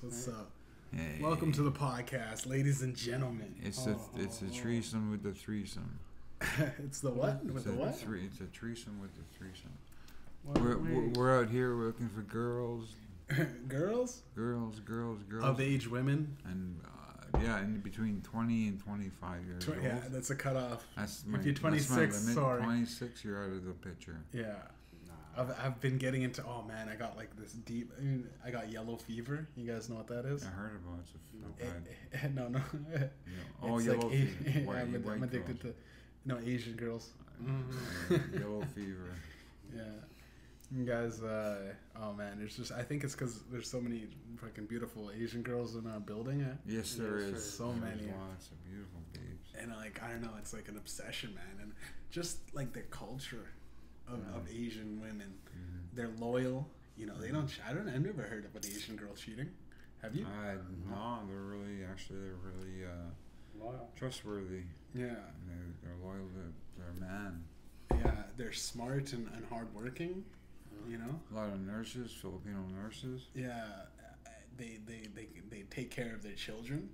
What's up? Hey. Welcome to the podcast, ladies and gentlemen. It's Oh, a it's a oh, threesome with the threesome. it's the what? It's With a the what? Three, it's a threesome with the threesome. What- We're, we're we're out here looking for girls, girls girls, girls, girls, of age women. and uh, yeah, in between twenty and twenty five years Tw- old. yeah, that's a cutoff. That's if my, you're that's my 26, limit. sorry. Twenty six, you're out of the picture. Yeah. I've, I've been getting into oh man I got like this deep I, mean, I got yellow fever you guys know what that is I heard about it. It's a Eh, bad. eh, no no oh, it's yellow like fever. A- White, I'm, white I'm addicted girls. to no Asian girls Uh, yellow fever. Yeah. You guys, uh, oh man, it's just, I think it's because there's so many fucking beautiful Asian girls in our building. eh? Yes, there Yes, is. there's so There's many. Lots of beautiful babes. And like, I don't know, it's like an obsession, man. And just like the culture of, of Asian women, Mhm. they're loyal. You know, they don't, ch- I don't, I've never heard of an Asian girl cheating. Have you? I no, they're really actually they're really uh, Loyal. trustworthy. Yeah. They're, they're loyal to their man. Yeah. They're smart and, and hardworking, you know? A lot of nurses, Filipino nurses. Yeah. uh, They, they, they, they take care of their children.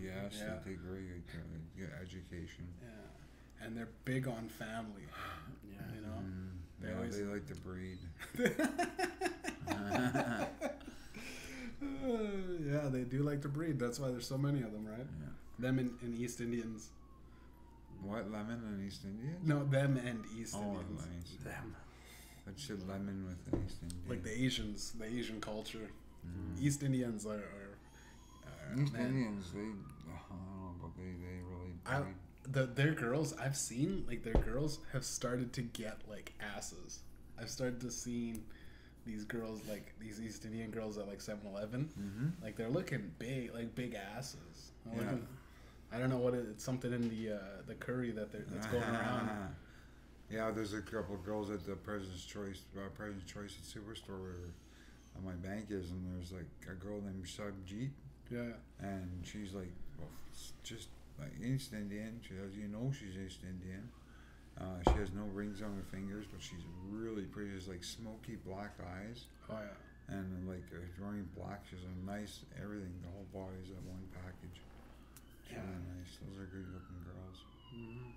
Yes, Yeah. they take very good, care- good education. Yeah, and they're big on family. Yeah. You know, Mm, They yeah, always- they like to breed. yeah, they do like to breed. That's why there's so many of them, right? Yeah. Them and, and East Indians. What lemon and East Indians? No, them and East Oh, Indians. nice. Them. I said lemon with the East Indian. Like the Asians, the Asian culture. Mm. East Indians are. are, are East man, Indians, they I don't know, but they they really I- breed. The their girls I've seen like their girls have started to get like asses. I've started to see these girls like these East Indian girls at like 7-Eleven. Mm-hmm. Like they're looking big, like big asses. Yeah. looking- I don't know what it, it's something in the uh, the curry that they're, that's going around. Yeah, there's a couple of girls at the President's Choice, uh, President's Choice at Superstore where uh, my bank is, and there's like a girl named Sabjeet, Yeah, and she's like, well, just East Indian. She has, you know, she's East Indian. Uh, she has no rings on her fingers, but she's really pretty. She's like smoky black eyes, oh yeah. and like uh, wearing black. She's a nice everything. The whole body's in one package. She's Yeah. really nice. Those are good looking girls. And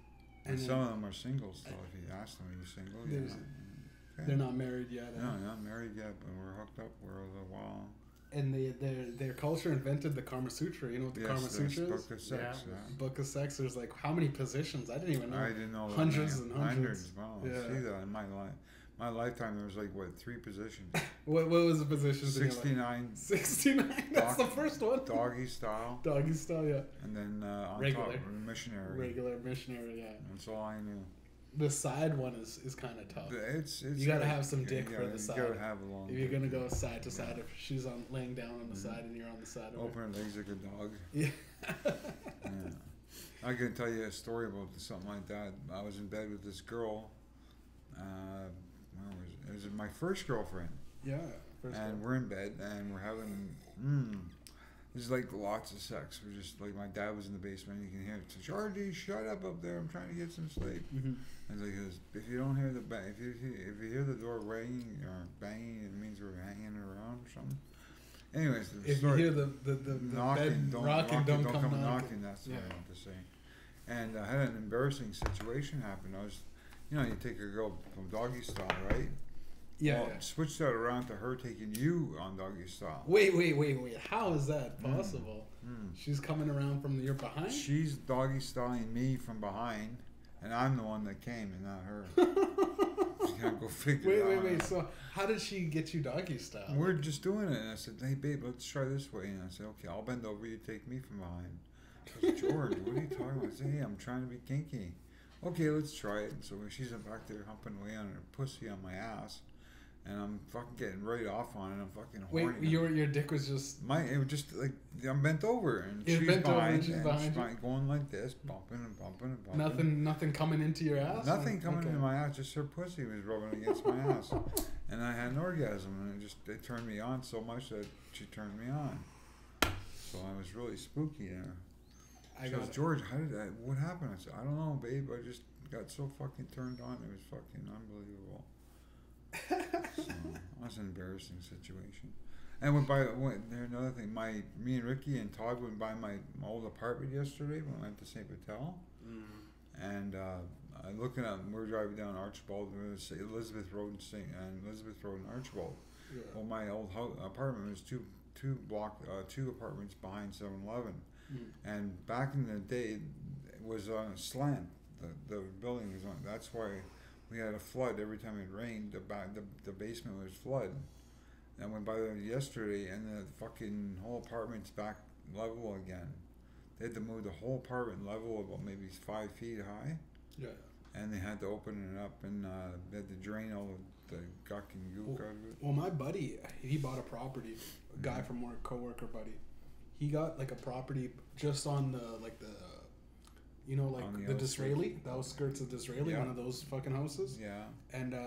And some of them are single still. If you ask them, are you single? Yeah. Okay. They're not married yet. No, not married yet, but we're hooked up. We're a while. And they, their their culture invented the Kama Sutra. You know what the yes, Kama Sutra is? book of sex. Yeah. Yeah. Book of Sex. There's like how many positions? I didn't even know. I didn't know Hundreds and hundreds. Wow, Yeah. see that in my life. My lifetime, there was like what three positions? What what was the positions? in your life? Sixty-nine 69. That's the first one. doggy style, Doggy style, yeah. and then uh, on Regular. top missionary. Regular missionary, yeah. That's all I knew. The side one is, is kind of tough. It's it's. You gotta have some dick for the You side. gotta have a long. If you're gonna go side to Yeah. side, if she's on laying down on the Mhm. side and you're on the side. Open her legs like a dog. Yeah. Yeah. I can tell you a story about something like that. I was in bed with this girl. Uh, was it? It was my first girlfriend, yeah. First and we're in bed and we're having. Mm, there's like lots of sex. We're just like my dad was in the basement. You can hear it. Georgie, shut up up there. I'm trying to get some sleep. Mhm. And like, goes, if you don't hear the bang, if you if you hear the door ringing or banging, it means we're hanging around or something. Anyways, the If you story- hear the, the, the, the knocking, bed don't, rocking, knocking, don't, come, knocking. That's Yeah. what I want to say. And I had an embarrassing situation happen. I was, you know, you take a girl from doggy style, right? Yeah. Well, yeah. switch that around to her taking you on doggy style. Wait, wait, wait, wait. How is that Mm. possible? Mm. She's coming around from your behind? She's doggy styling me from behind, and I'm the one that came, and not her. you gotta go figure wait, it wait, out. wait. So, how did she get you doggy style? We're just doing it. And I said, hey, babe, let's try this way. And I said, okay, I'll bend over. You take me from behind. Goes, George, what are you talking about? I said, hey, I'm trying to be kinky. Okay, let's try it. And so when she's back there humping away on her pussy on my ass. And I'm fucking getting right off on it. I'm fucking Wait, horny. your your dick was just. my, it was just like, I'm bent over. And she's bent over behind. and she's behind you? going like this, bumping and bumping and bumping. Nothing, nothing coming into your ass. Nothing coming Okay. into my ass, just her pussy was rubbing against my ass. And I had an orgasm, and it just it turned me on so much that she turned me on. So I was really spooky there. I She got goes. George, how did that? What happened? I said, I don't know, babe. I just got so fucking turned on. It was fucking unbelievable. So that was an embarrassing situation. And went by went, there another thing. My me and Ricky and Todd went by my, my old apartment yesterday when we went to St. Vital. Mm. And uh, I looking at we're driving down Archibald, Elizabeth Road and St. and Elizabeth Road and Archibald. Yeah. Well, my old house, apartment was two two block uh, two apartments behind 7-Eleven. Mm. And back in the day, it was on a slant. The, the building was on. That's why we had a flood every time it rained. The back, the, the basement was flood. And went by there yesterday, and the fucking whole apartment's back level again. They had to move the whole apartment level about maybe five feet high, Yeah. and they had to open it up, and uh, they had to drain all the, the guck and gook out of it. Well, my buddy, he bought a property. A guy from work, coworker buddy. He got like a property just on the like the, you know, like the the. Disraeli, the outskirts of Disraeli, Yeah. one of those fucking houses, Yeah, and uh,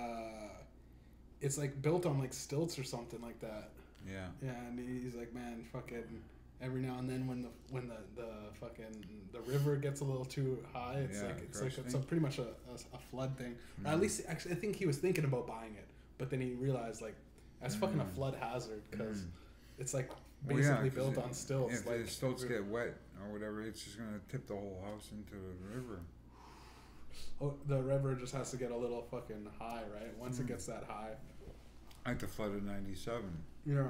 it's like built on like stilts or something like that. yeah. Yeah, and he's like, man, fucking. Every now and then, when the when the, the fucking the river gets a little too high, it's Yeah, like it's like it's a, pretty much a, a, a flood thing. Or Mm. at least, actually, I think he was thinking about buying it, but then he realized like that's fucking a Mm. flood hazard because Mm. it's like Well, yeah, built it- on stilts. If like the stilts get wet or whatever, it's just gonna tip the whole house into the river. oh, the river just has to get a little fucking high, right? Once it Mm. gets that high, Like the flood of '97. yeah.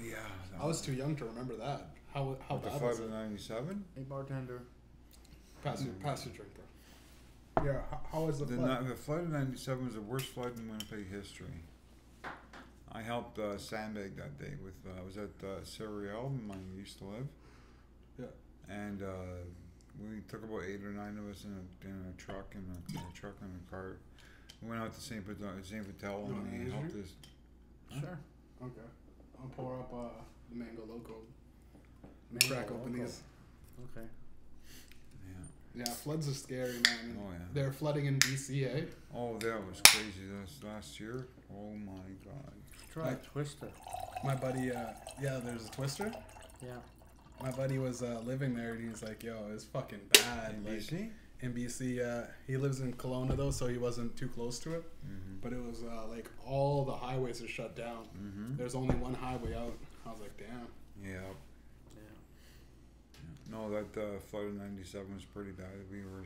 Yeah. I was too young to remember that. How how the bad flood was of '97. Hey bartender. Pass your Mm. pass your drink, bro. Yeah. How, how was the The, flood? ni- the flood of '97 was the worst flood in Winnipeg history. I helped uh, sandbag that day with uh, I was at uh, Serial, I used to live. Yeah. And uh, we took about eight or nine of us in a, in a truck and a, in a truck and a car. We went out to St. Vital, St. Vital You and want we an helped Asian? this. Huh? Sure. Okay. I'll pour up uh, the mango loco. Mango crack open Loco. these. Okay. Yeah. Yeah, floods are scary, man. Oh yeah. They're flooding in BC, eh? Oh, that was crazy. This last year. Oh my God. Try Like- Twister. My buddy, uh, yeah, there's a twister. Yeah. My buddy was uh, living there, and he's like, "Yo, it's fucking bad." In like BC. in BC, uh, he lives in Kelowna though, so he wasn't too close to it. Mm-hmm. But it was uh, like all the highways are shut down. Mm-hmm. There's only one highway out. I was like, "Damn." Yeah. Yeah. No, that uh, flood in '97 was pretty bad. We were,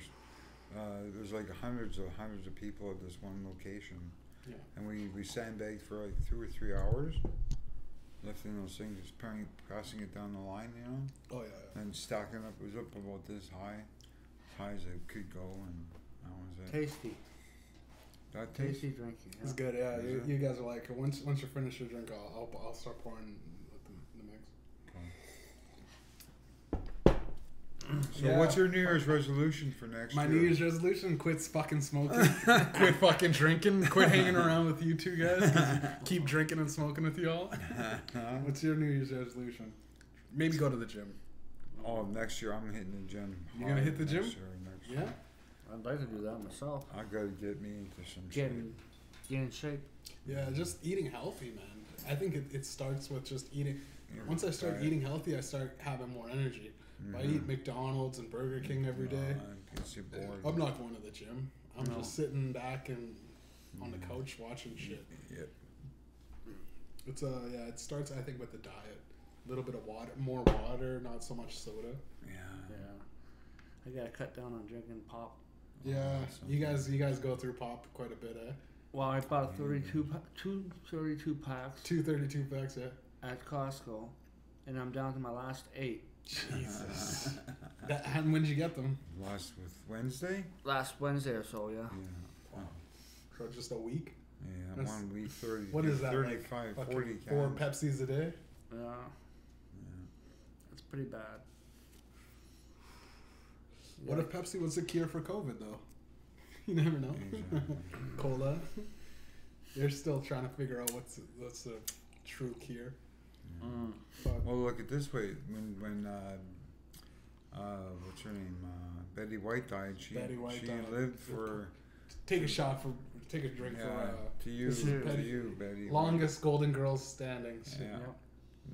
uh, there was like hundreds of hundreds of people at this one location, Yeah. and we we sandbagged for like two or three hours, lifting those things, just passing, passing it down the line, you know, Oh yeah. and stacking up. It was up about this high, as high as it could go, and that was it. Tasty. That tastes. Tasty drinking. Yeah. It's good. Yeah, you, it? you guys are like once once you finish your drink, I'll I'll, I'll start pouring with the, the mix. So, Yeah. what's your New Year's resolution for next year? My year? New Year's resolution: quit fucking smoking, quit fucking drinking, quit hanging around with you two guys. keep drinking and smoking with y'all. What's your New Year's resolution? Maybe go to the gym. oh, next year I'm hitting the gym. You gonna hit the next gym? Year, next Yeah. year. I'd like to do that myself. I gotta get me into some Get shape. get in shape. Yeah, just eating healthy, man. I think it, it starts with just eating. Once I start eating healthy, I start having more energy. If I eat McDonald's and Burger King every day, No, it gets you bored. I'm not going to the gym. I'm No. just sitting back and on the Mhm. couch watching shit. Yep. It's uh yeah, it starts I think with the diet. A little bit of water, more water, not so much soda. Yeah. Yeah. I gotta cut down on drinking pop. Yeah, Awesome. you guys you guys go through pop quite a bit, eh? Well, I bought 32, pa- two 32 packs Two thirty two packs, yeah. at Costco, and I'm down to my last eight. Jesus. that, and when did you get them? Last with Wednesday? Last Wednesday or so, yeah. Yeah. Oh, For just a week? yeah, That's- one week, 30, What is that, like, 35, Fucking 40 four. Pepsis a day? Yeah. Yeah. It's pretty bad. What Yeah. if Pepsi was a cure for COVID though? You never know. Exactly. Cola. They're still trying to figure out what's what's the true cure. Mm. Fuck. Well, look at this way. When when uh, uh, what's her name? Uh, Betty White died. She Betty White she died. lived for Take a shot for take a drink yeah, for uh, to you this is to Betty- you Betty. White. longest Golden Girls standing. Yeah. Yep.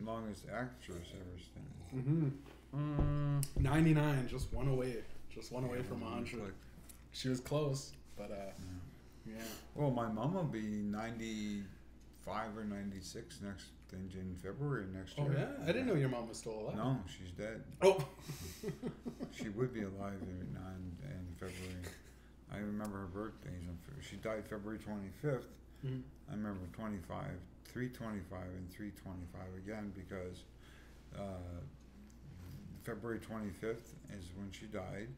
longest actress ever standing. Mm-hmm. Mm. Ninety nine, just one away, just one away Yeah, from it hundred. like- She was close, but uh, yeah. Yeah. Well, my mom will be 95 or 96 next in, in February next year. Oh year. yeah. I didn't know your mom was still alive. No, she's dead. Oh. She would be alive in, in, in February. I remember her birthdays. She died February 25th. Mhm. I remember 25, 325, and 325 again because uh, February 25th is when she died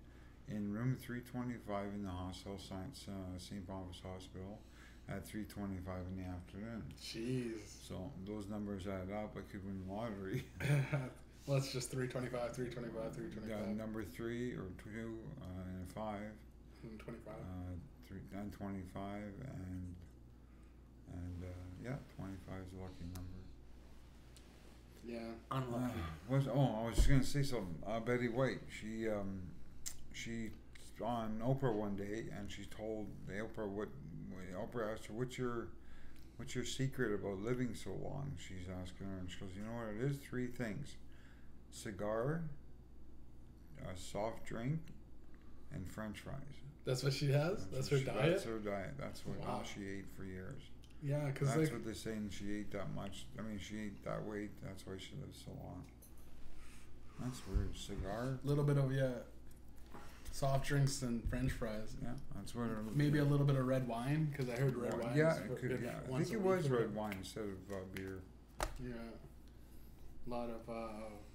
in room 325 in the hospital, Science, uh, St. Boniface Hospital, at 325 in the afternoon. Jeez. So those numbers add up. I could win the lottery. well, it's just 325, 325, Uh, 325, number three or two uh, and five, and 25. uh, three, and 25, and and uh, yeah, 25 is a lucky number. yeah. Unlucky. Uh, was oh, I was just gonna say something. Uh, Betty White, she um, she on Oprah one day, and she told the Oprah what Oprah asked her, "What's your what's your secret about living so long?" She's asking her, and she goes, "You know what it is? Three things: cigar, a soft drink, and French fries." That's what she has? That's her she- diet? That's her diet. That's what all Wow. she ate for years. Yeah, because That's like, what they're saying. She ate that much. I mean, she ate that weight. That's why she lived so long. That's weird. Cigar. a little bit of, yeah, soft drinks and french fries. Yeah, that's what. Her, Maybe a little bit of red wine, because I heard red Well, wine. Yeah, it could, if yeah. I think it was or- red wine instead of uh, beer. Yeah. A lot of, uh,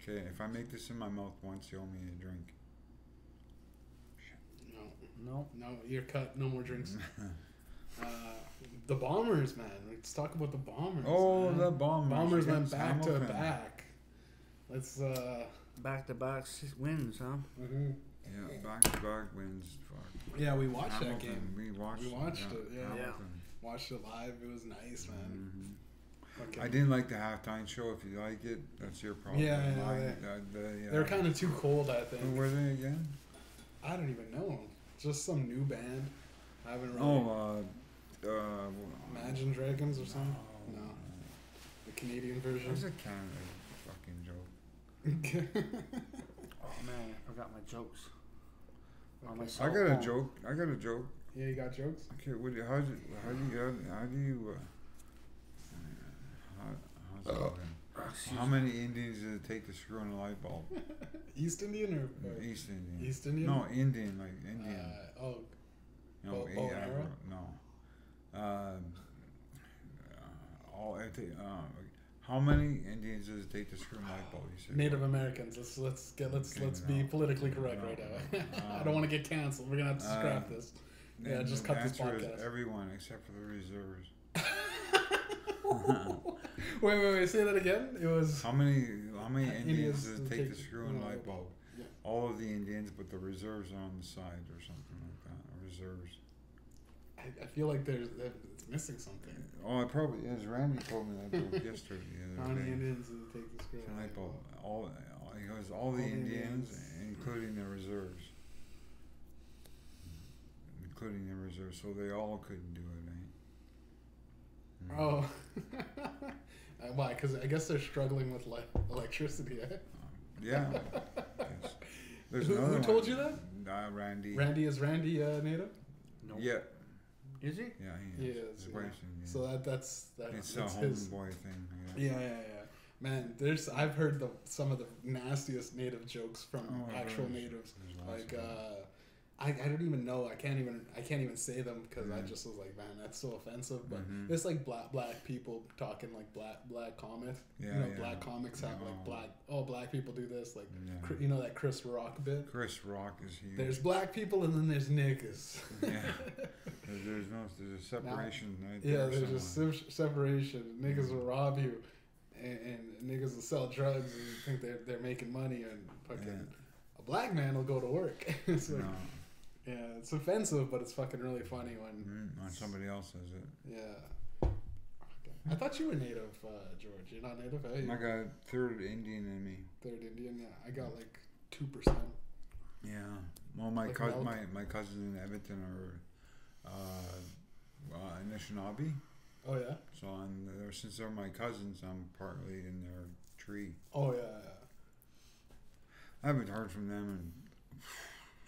Okay, if I make this in my mouth once, you owe me a drink. no, No. no, you're cut. No more drinks. uh, the Bombers, man. Let's talk about the Bombers. oh, man. the bombers! Bombers went against back to back. Let's, uh, Back to back six wins, huh? Yeah, back to back wins. Fuck. yeah, we watched that game. We watched. We watched it, yeah. Yeah. Watched it live. It was nice, man. Mhm. Fucking- I didn't like the halftime show. If you like it, that's your problem. Yeah, yeah, Mine, they- uh, the, uh, They're kind of too cold, I think. Who were they again? I don't even know. Just some new band. I haven't really. Oh, uh, uh, Imagine Dragons or something? No. No. The Canadian It version. was a Canada fucking joke. Oh man, I forgot my jokes. On my cell I got a joke. I got a joke. yeah, you got jokes? Okay, what do you, how do you, how do you, how, how do you, uh, how, how's it going? How many Indians does it take to screw in a light bulb? East Indian or? or East Indian. East Indian? No, Indian, like Indian. Uh, oh, no, bow- A- bow and No. Um, uh, all, it ta- uh, how many Indians does it take to screw in a light bulb? Native Americans. Let's let's get let's Okay, let's no. be politically correct No. right now. I Um, don't want to get canceled. We're gonna have to uh, scrap this. Yeah, And just the cut this answer is podcast. everyone except for the reserves. wait, wait, wait. Say that again. It was. How many how many Uh, Indians Indians does it take take to screw in light bulb? Yeah. All of the Indians, but the reserves are on the side or something like that. Reserves. I, I feel like there's missing something. Oh, it probably is. Randy told me that joke yesterday. The How many. Indians does it take to screw The a light bulb. bulb? All, all he goes. All the All the Indians, Indians. including the reserves. Including the reserves, so they all couldn't do it, eh? Mm. Oh. Uh, Why? Because I guess they're struggling with le- electricity. Eh? Yeah. There's Who- who told you that? Uh, Randy. Randy is Randy uh, native? Nope. Yeah. Is he? Yeah, He he is. is, His yeah. So that that's that, it's a that's his. homeboy thing. Yeah. Yeah, yeah, yeah. Man, there's I've heard the some of the nastiest native jokes from Oh, actual there's- natives. there's lots Like of uh, I, I don't even know. I can't even I can't even say them because I Mhm. just was like, man, that's so offensive. But Mhm. it's like black black people talking like black black comics. Yeah, you know, yeah. black comics have No. like black. Oh, black people do this. Like Yeah. You know that Chris Rock bit. Chris Rock is huge. There's black people and then there's niggas. yeah. There's, there's no there's a separation right Yeah, there's just somewhere. se- separation. Niggas will rob you, and, and niggas will sell drugs and think they're they're making money, and fucking a black man will go to work. it's like, no. Yeah, it's offensive, but it's fucking really funny when Mm, when somebody else says it. yeah. Okay. I thought you were native, uh, George. You're not native, eh? I got third Indian in me. Third Indian. Yeah, I got like two percent. Yeah. Well, my Like cous- my my cousins in Edmonton are uh, uh, Anishinaabe. Oh yeah. So I'm there since they're my cousins. I'm partly in their tree. Oh yeah. yeah. I haven't heard from them in,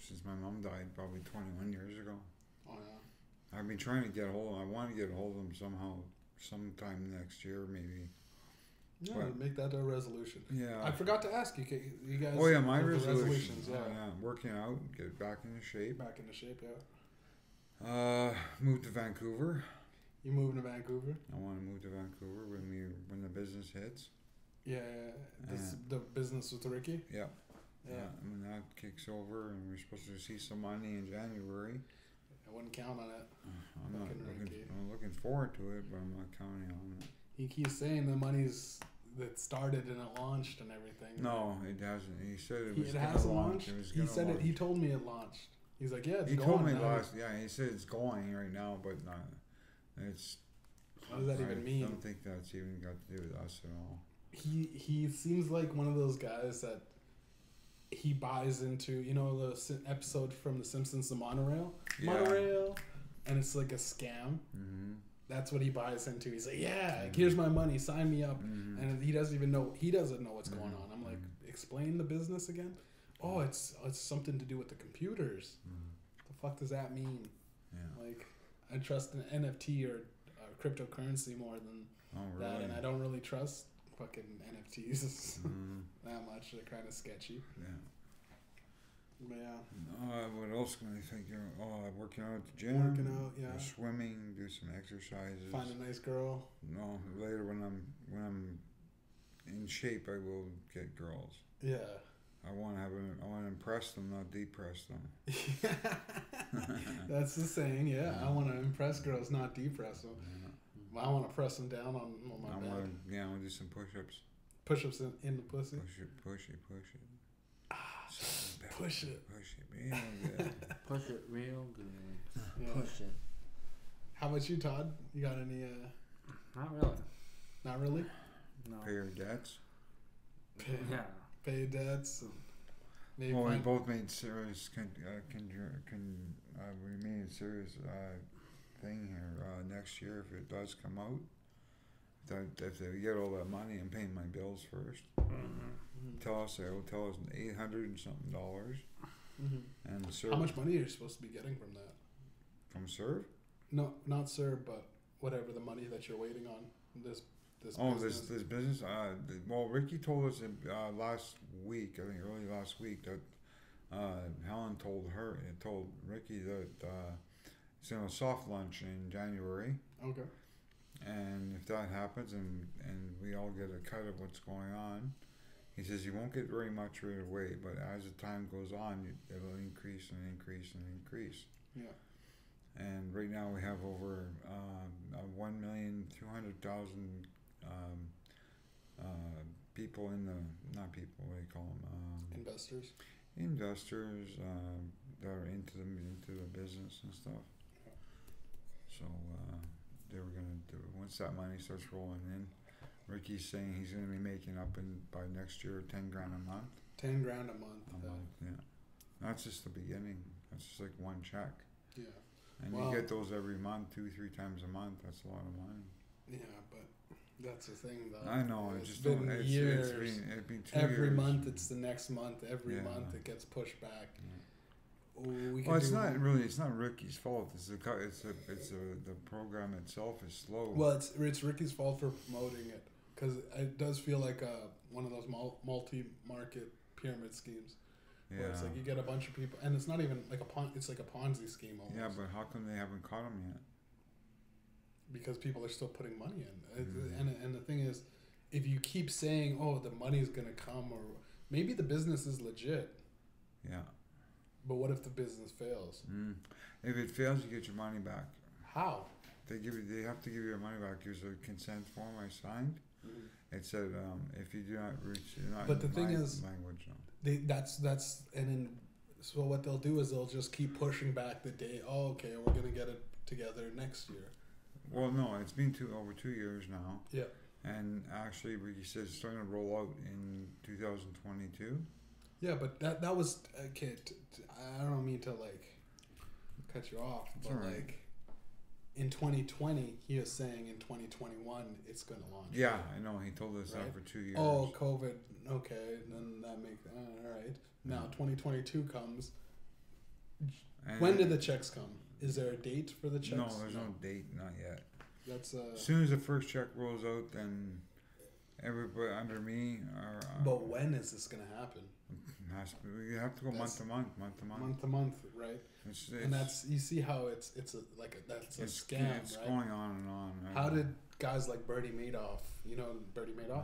since my mom died, probably 21 years ago. Oh yeah. I've been trying to get a hold. of them. I want to get a hold of them somehow, sometime next year, maybe. Yeah, What? make that a resolution. Yeah. I forgot to ask you, you guys. oh yeah, my resolutions. Yeah. Yeah. working out, get back into shape. Back into shape, yeah. Uh, move to Vancouver. You moving to Vancouver? I want to move to Vancouver when we when the business hits. Yeah, this, the business with Ricky. Yeah. Yeah, uh, And when that kicks over, and we're supposed to see some money in January. I wouldn't count on it. Uh, I'm not looking. I'm looking forward to it, but I'm not counting on it. He keeps saying the money's that started and it launched and everything. No, it hasn't. He said it He, was it hasn't launch. launched. It was He said it. He told me it launched. He's like, yeah, it's He going. told me now. last. Yeah, he said it's going right now, but not. It's. What does that I even mean? I don't think that's even got to do with us at all. He he seems like one of those guys that he buys into. You know the episode from The Simpsons, the monorail, Yeah. monorail, and it's like a scam. Mm-hmm. That's what he buys into. He's like, yeah, here's my money, sign me up. Mm-hmm. and he doesn't even know he doesn't know what's going Mhm. on. I'm like, Mhm. explain the business again. Oh, it's it's something to do with the computers. The fuck does that mean? Yeah. Like, I trust an NFT or uh, cryptocurrency more than Oh that, and I don't really trust fucking NFTs Mhm. that much. They're kind of sketchy. Yeah. But yeah, Uh, what else can I think of? Oh, I'm working out at the gym. Working out, yeah. Swimming, do some exercises. find a nice girl. No, later when I'm when I'm in shape, I will get girls. Yeah. I want to have I want to impress them, not depress them. That's the saying. Yeah, I want to impress girls, not depress them. Yeah. I want to press them down on, on my I back. want to, yeah, I want to do some push-ups. Push-ups in, in the pussy. Push it, push it, push it. So push it. Push it, real good. Push it real good. Yeah. Push it. How about you, Todd? You got any? Uh, Not really. not really. No. Pay your debts. Pay, Yeah. pay debts and maybe Well, we both made serious con, uh, con, con, uh, we made serious uh, thing here. Uh, next year, if it does come out, that if they get all that money, I'm paying my bills first. Mm-hmm. Tell us, they'll tell us eight hundred and something dollars, Mhm. and serve How much money are you supposed to be getting from that? from serve. No, not sir, but whatever the money that you're waiting on. This this Oh, business. this this business. Uh, th- well, Ricky told us uh, last week, I think early last week, that uh, Helen told her, it told Ricky that uh, it's gonna soft launch in January, okay. and if that happens, and and we all get a cut of what's going on, he says you won't get very much right away, but as the time goes on, it, it'll increase and increase and increase. Yeah. And right now we have over um, uh, one million two hundred thousand um, uh, people in the not people what do you call them um, Investors. investors um, that are into the into the business and stuff. So uh, they were gonna do it. once that money starts rolling in. Ricky's saying he's gonna be making up in by next year ten grand a month. Ten grand a month. A yeah. month, yeah. That's just the beginning. That's just like one check. Yeah. And Wow. you get those every month, two, three times a month. That's a lot of money. Yeah, but that's the thing though. I know. It's just been don't. It's, years. it's been, it'd be two Every years. month it's the next month. Every Yeah. month it gets pushed back. Yeah. Oh, we could Well, it's do- not really. It's not Ricky's fault. It's the. co- It's a. It's a. The program itself is slow. Well, it's it's Ricky's fault for promoting it because it does feel like a, one of those mul- multi-market pyramid schemes. yeah. Where it's like you get a bunch of people, and it's not even like a pon- it's like a Ponzi scheme almost. yeah, but how come they haven't caught him yet? because people are still putting money in, It- Mhm. and and the thing is, if you keep saying, "Oh, the money's gonna come," or maybe the business is legit, Yeah. But what if the business fails? Mm. If it fails, you get your money back. How? They give you. They have to give you your money back. Here's a consent form I signed. It said um, if you do not reach. Not But the in thing is- language. No. They that's that's and then so what they'll do is they'll just keep pushing back the day. Oh, okay, we're gonna get it together next year. Well, no, it's been two over two years now. Yeah. And actually, Ricky says it's starting to roll out in 2022. Yeah, but that that was okay. T- t- I don't mean to like cut you off, It's but alright. like in 2020, he is saying in 2021 it's gonna launch. Yeah, I know. He told us Right. that for two years. Oh, COVID. Okay, then that makes uh, all right. Now Yeah. 2022 comes. And When did the checks come? Is there a date for the checks? No, there's no date, not yet. That's uh. As soon as the first check rolls out, then everybody under me are. Uh, But when is this gonna happen? Has to, you have to go month to month, month to month. Month to month, right? It's, and that's you see how it's it's a like a, that's a it's, scam, it's right? going on and on. I How did guys like Bernie Madoff, you know Bernie I Madoff,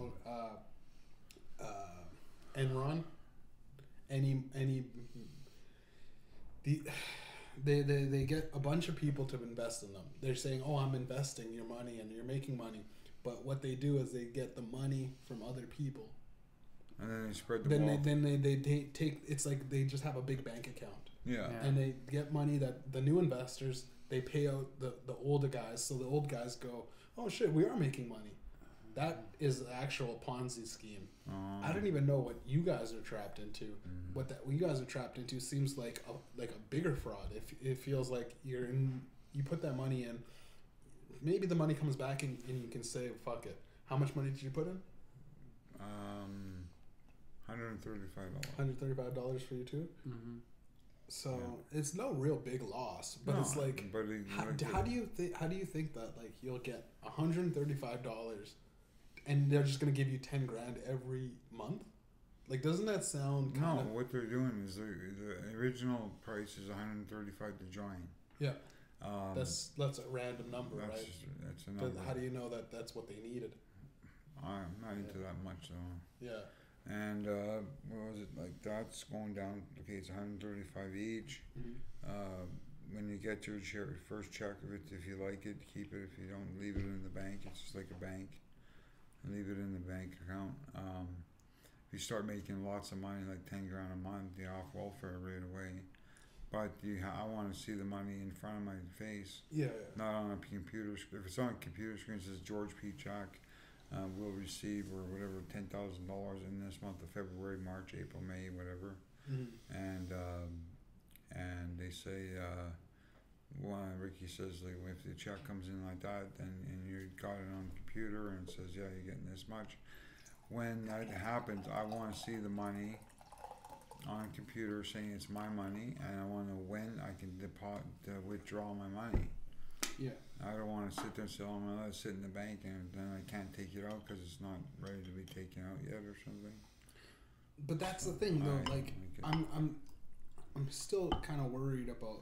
oh, uh, uh, Enron, any any the they, they they get a bunch of people to invest in them. They're saying, "Oh, I'm investing your money and you're making money," but what they do is they get the money from other people. And then they spread the Then they then they, they take, take it's like they just have a big bank account. Yeah. Yeah. and they get money that the new investors they pay out the, the older guys. So the old guys go oh shit we are making money. That is the actual ponzi scheme. Um, i don't even know what you guys are trapped into. Mhm. what that what you guys are trapped into seems like a like a bigger fraud. If it feels like you're in you put that money in maybe the money comes back and, and you can say fuck it. How much money did you put in? Um, hundred and thirty-five dollars. $135 for you too Mm-hmm. so it's no real big loss but it's like but it, How, like it- how do you think? How do you think that like you'll get one hundred and thirty-five dollars, and they're just gonna give you ten grand every month? Like, doesn't that sound No, kind of what they're doing is the the original price is one hundred and thirty-five to join. Yeah. Um, that's that's a random number, that's right? just, that's a But number. how do you know that that's what they needed? I'm not into that much though. Yeah, And uh, what was it like? That's going down. Okay, it's one hundred thirty-five each. Uh, when you get your first check of it, if you like it, keep it. If you don't, leave it in the bank. It's just like a bank. Leave it in the bank account. Um, if you start making lots of money, like ten grand a month, you're off welfare right away. But you, ha- I want to see the money in front of my face, yeah, not on a computer. sc- If it's on a computer screen, it says George P. Jack uh, will receive or whatever ten thousand dollars in this month of February, March, April, May, whatever Mhm. and um, and they say uh, well, Ricky says like if the check comes in like that, then and you got it on the computer and says yeah you're getting this much. When that happens, I want to see the money on a computer saying it's my money, and I want to know when I can deposit uh, withdraw my money. yeah. I don't want to sit there and say, "Oh, I'm sit in the bank," and then I can't take it out because it's not ready to be taken out yet or something. But that's the thing, though. Like. I'm I'm I'm still kind of worried about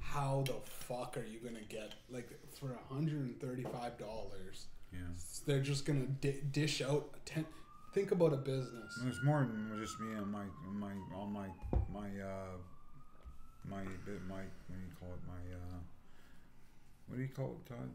how the fuck are you gonna get like for hundred and thirty-five dollars? yeah. They're just gonna di- dish out a ten. Think about a business. There's more than just me and my my all my my uh my bit my what do you call it my uh what do you call it Todd?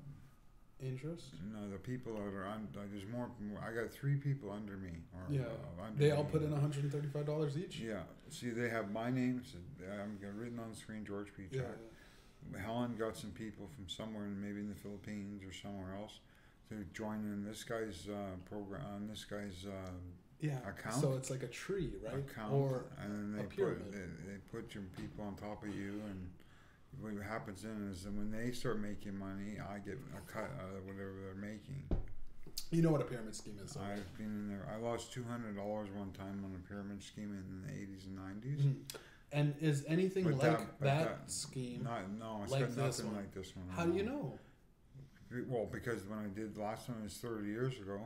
Interest. No, the people that are on like there's more. I got three people under me. Or, Yeah. uh, under They all me. put in one hundred and thirty-five dollars each. Yeah. See, they have my name. So I'm written on the screen, George P. Yeah. Jack. Helen got some people from somewhere, maybe in the Philippines or somewhere else, to join in this guy's uh, program on this guy's uh, Yeah. Account? So it's like a tree, right? account, Or and they a put pyramid. they, they put your people on top of you, and what happens then is that when they start making money, I get a cut out of whatever they're making. you know what a pyramid scheme is. I've been in there. I lost two hundred dollars one time on a pyramid scheme in the eighties and 90s Mhm. And is anything But like that- that, that- scheme? Not no, it's Like got nothing one. like this one. How do you know? Well, because when I did last time, it was thirty years ago.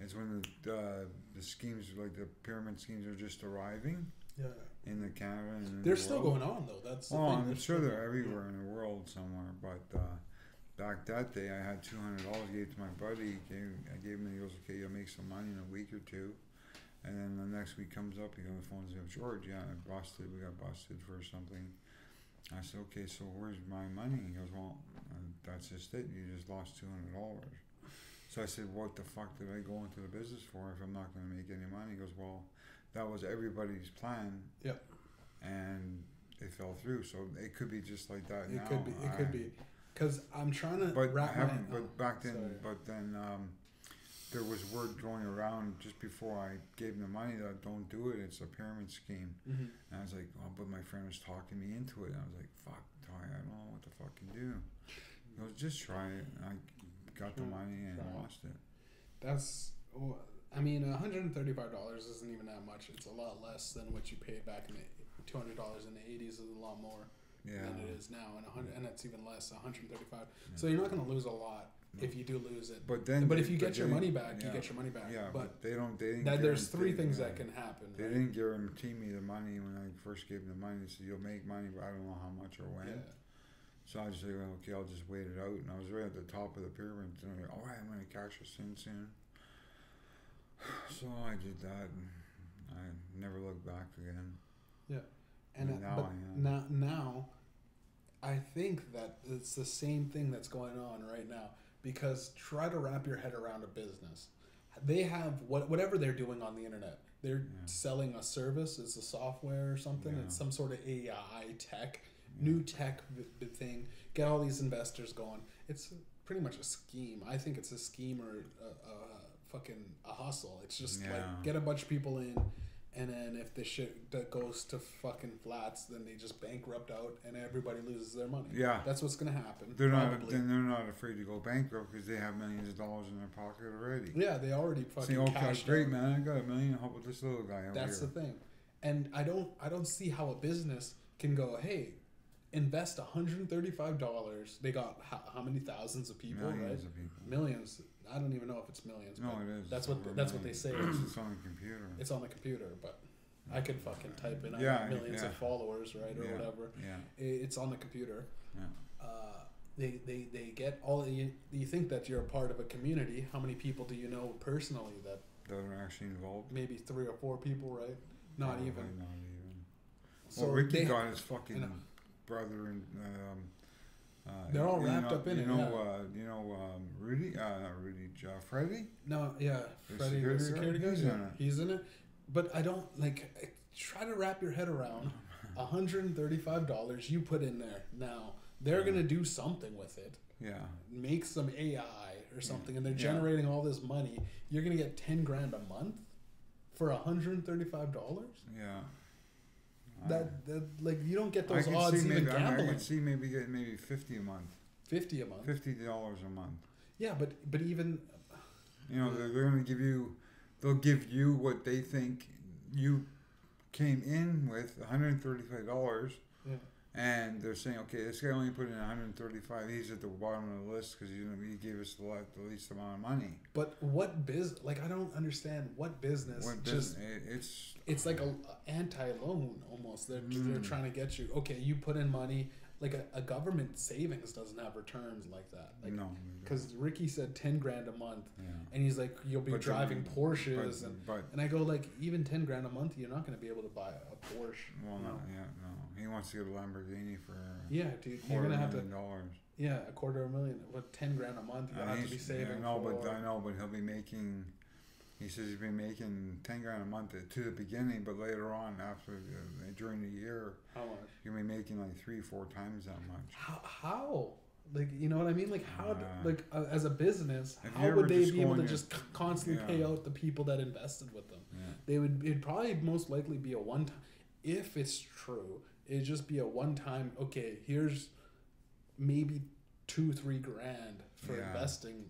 It's when the uh, the schemes like the pyramid schemes are just arriving Yeah. In the Canada and They're the still world. going on though. That's Oh. I'm sure they're everywhere in the world somewhere. But uh, back that day, I had two hundred dollars. Gave to my buddy. Gave, I gave him. He goes, "Okay, you'll make some money in a week or two. And then the next week comes up. He goes, "Phones me, George. Yeah, I busted. We got busted for something." I said, "Okay, so where's my money?" He goes, "Well, uh, that's just it. You just lost two hundred dollars." So I said, "What the fuck did I go into the business for if I'm not going to make any money?" He goes, "Well, that was everybody's plan." Yep. And it fell through. So it could be just like that It now. could be. It could be. Because I'm trying to But I wrap my. haven't. oh, But back then, sorry. but then um, there was word going around just before I gave him the money that don't do it. It's a pyramid scheme. Mhm. And I was like, oh, but my friend was talking me into it. And I was like, fuck, Ty, I don't know what the fuck to fucking do. He goes, just try it. And I got the money and lost it. That's. oh, I mean, $135 isn't even that much. It's a lot less than what you paid back in the two hundred dollars in the eighties is a lot more Yeah. than it is now, and a hundred, and it's even less, one hundred thirty-five. Yeah. So you're not going to lose a lot if you do lose it. But then, but they- if you get your money back, you get your money back. Yeah, but but they don't. They didn't. that, there's three things yeah. that can happen. They right? didn't guarantee me the money when I first gave them the money. They said you'll make money, but I don't know how much or when. Yeah. So I just said, well, okay, I'll just wait it out. And I was right at the top of the pyramid. And I'm like, all right, I'm gonna cash this in soon. So I did that, and I never looked back again. And And uh, now but I am. now, now, I think that it's the same thing that's going on right now. Because try to wrap your head around a business. They have what whatever they're doing on the internet. They're Yeah. selling a service. It's a software or something. Yeah. It's some sort of AI tech, new tech thing. Get all these investors going. It's pretty much a scheme. I think it's a scheme or a, a fucking a hustle. It's just Yeah. like get a bunch of people in, and then if the shit that goes to fucking flats, then they just bankrupt out and everybody loses their money. Yeah. That's what's gonna happen. They're not. probably. Then they're not afraid to go bankrupt because they have millions of dollars in their pocket already. yeah, they already Say, See, okay, great out. man, I got a million. How with this little guy over That's here? the thing, and I don't I don't see how a business can go, hey, invest one hundred and thirty five dollars. They got how, how many thousands of people, millions right? of people. Millions. I don't even know if it's millions. No, but it is. That's what over that's what they million. say. It's on the computer. It's on the computer, but I could fucking type in I Yeah, have millions yeah. of followers, right, or Yeah. whatever. Yeah. I- It's on the computer. Yeah. Uh, they, they, they get all you, you think that you're a part of a community how many people do you know personally that That are actually involved. maybe three or four people right not Probably even Not even. so well, Ricky they, got his fucking know. brother and um, uh, They're all wrapped know, up in you it, know, yeah. uh, you know, um, Rudy, uh, not Rudy, uh, Freddie. no yeah Freddie the security guy He's yeah, he's in it but I don't like try to wrap your head around $135 you put in there now they're Yeah. gonna do something with it Yeah, make some AI or something, and they're generating all this money, you're gonna get ten grand a month for hundred and thirty-five dollars. yeah. That, that like you don't get I those could odds see even maybe, I, mean, I could see maybe getting maybe fifty a month, Fifty a month. fifty dollars a month. Yeah, but but even You know, they're, they're going to give you, they'll give you what they think you came in with, one hundred thirty-five dollars. And they're saying, okay, this guy only put in 135. He's at the bottom of the list because you know he gave us the, le- the least amount of money. but what biz? Like I don't understand what business. What just business? It, it's it's like a, a anti-loan almost. They're they're Mm. trying to get you. Okay, you put in money. Like a, a government savings doesn't have returns like that. Like no, because Ricky said ten grand a month, yeah. and he's like, you'll be But driving Porsches but, and but And I go like, even ten grand a month, you're not going to be able to buy a Porsche. well, No. yeah, no. He wants to get a Lamborghini for Yeah, dude, quarter you're gonna have to. dollars. Yeah, a quarter of a million. What ten grand a month? You Uh, have to be saving Yeah, no, for. but I know, but he'll be making. He says he's been making ten grand a month to the beginning, but later on, after the, during the year, how much? he'll be making like three, four times that much. How? How? Like you know what I mean? Like how? Uh, like uh, as a business, how would they be able to your- just constantly Yeah. pay out the people that invested with them? Yeah. They would. It'd probably most likely be a one time. If it's true, it'd just be a one time. Okay, here's maybe two, three grand for Yeah. investing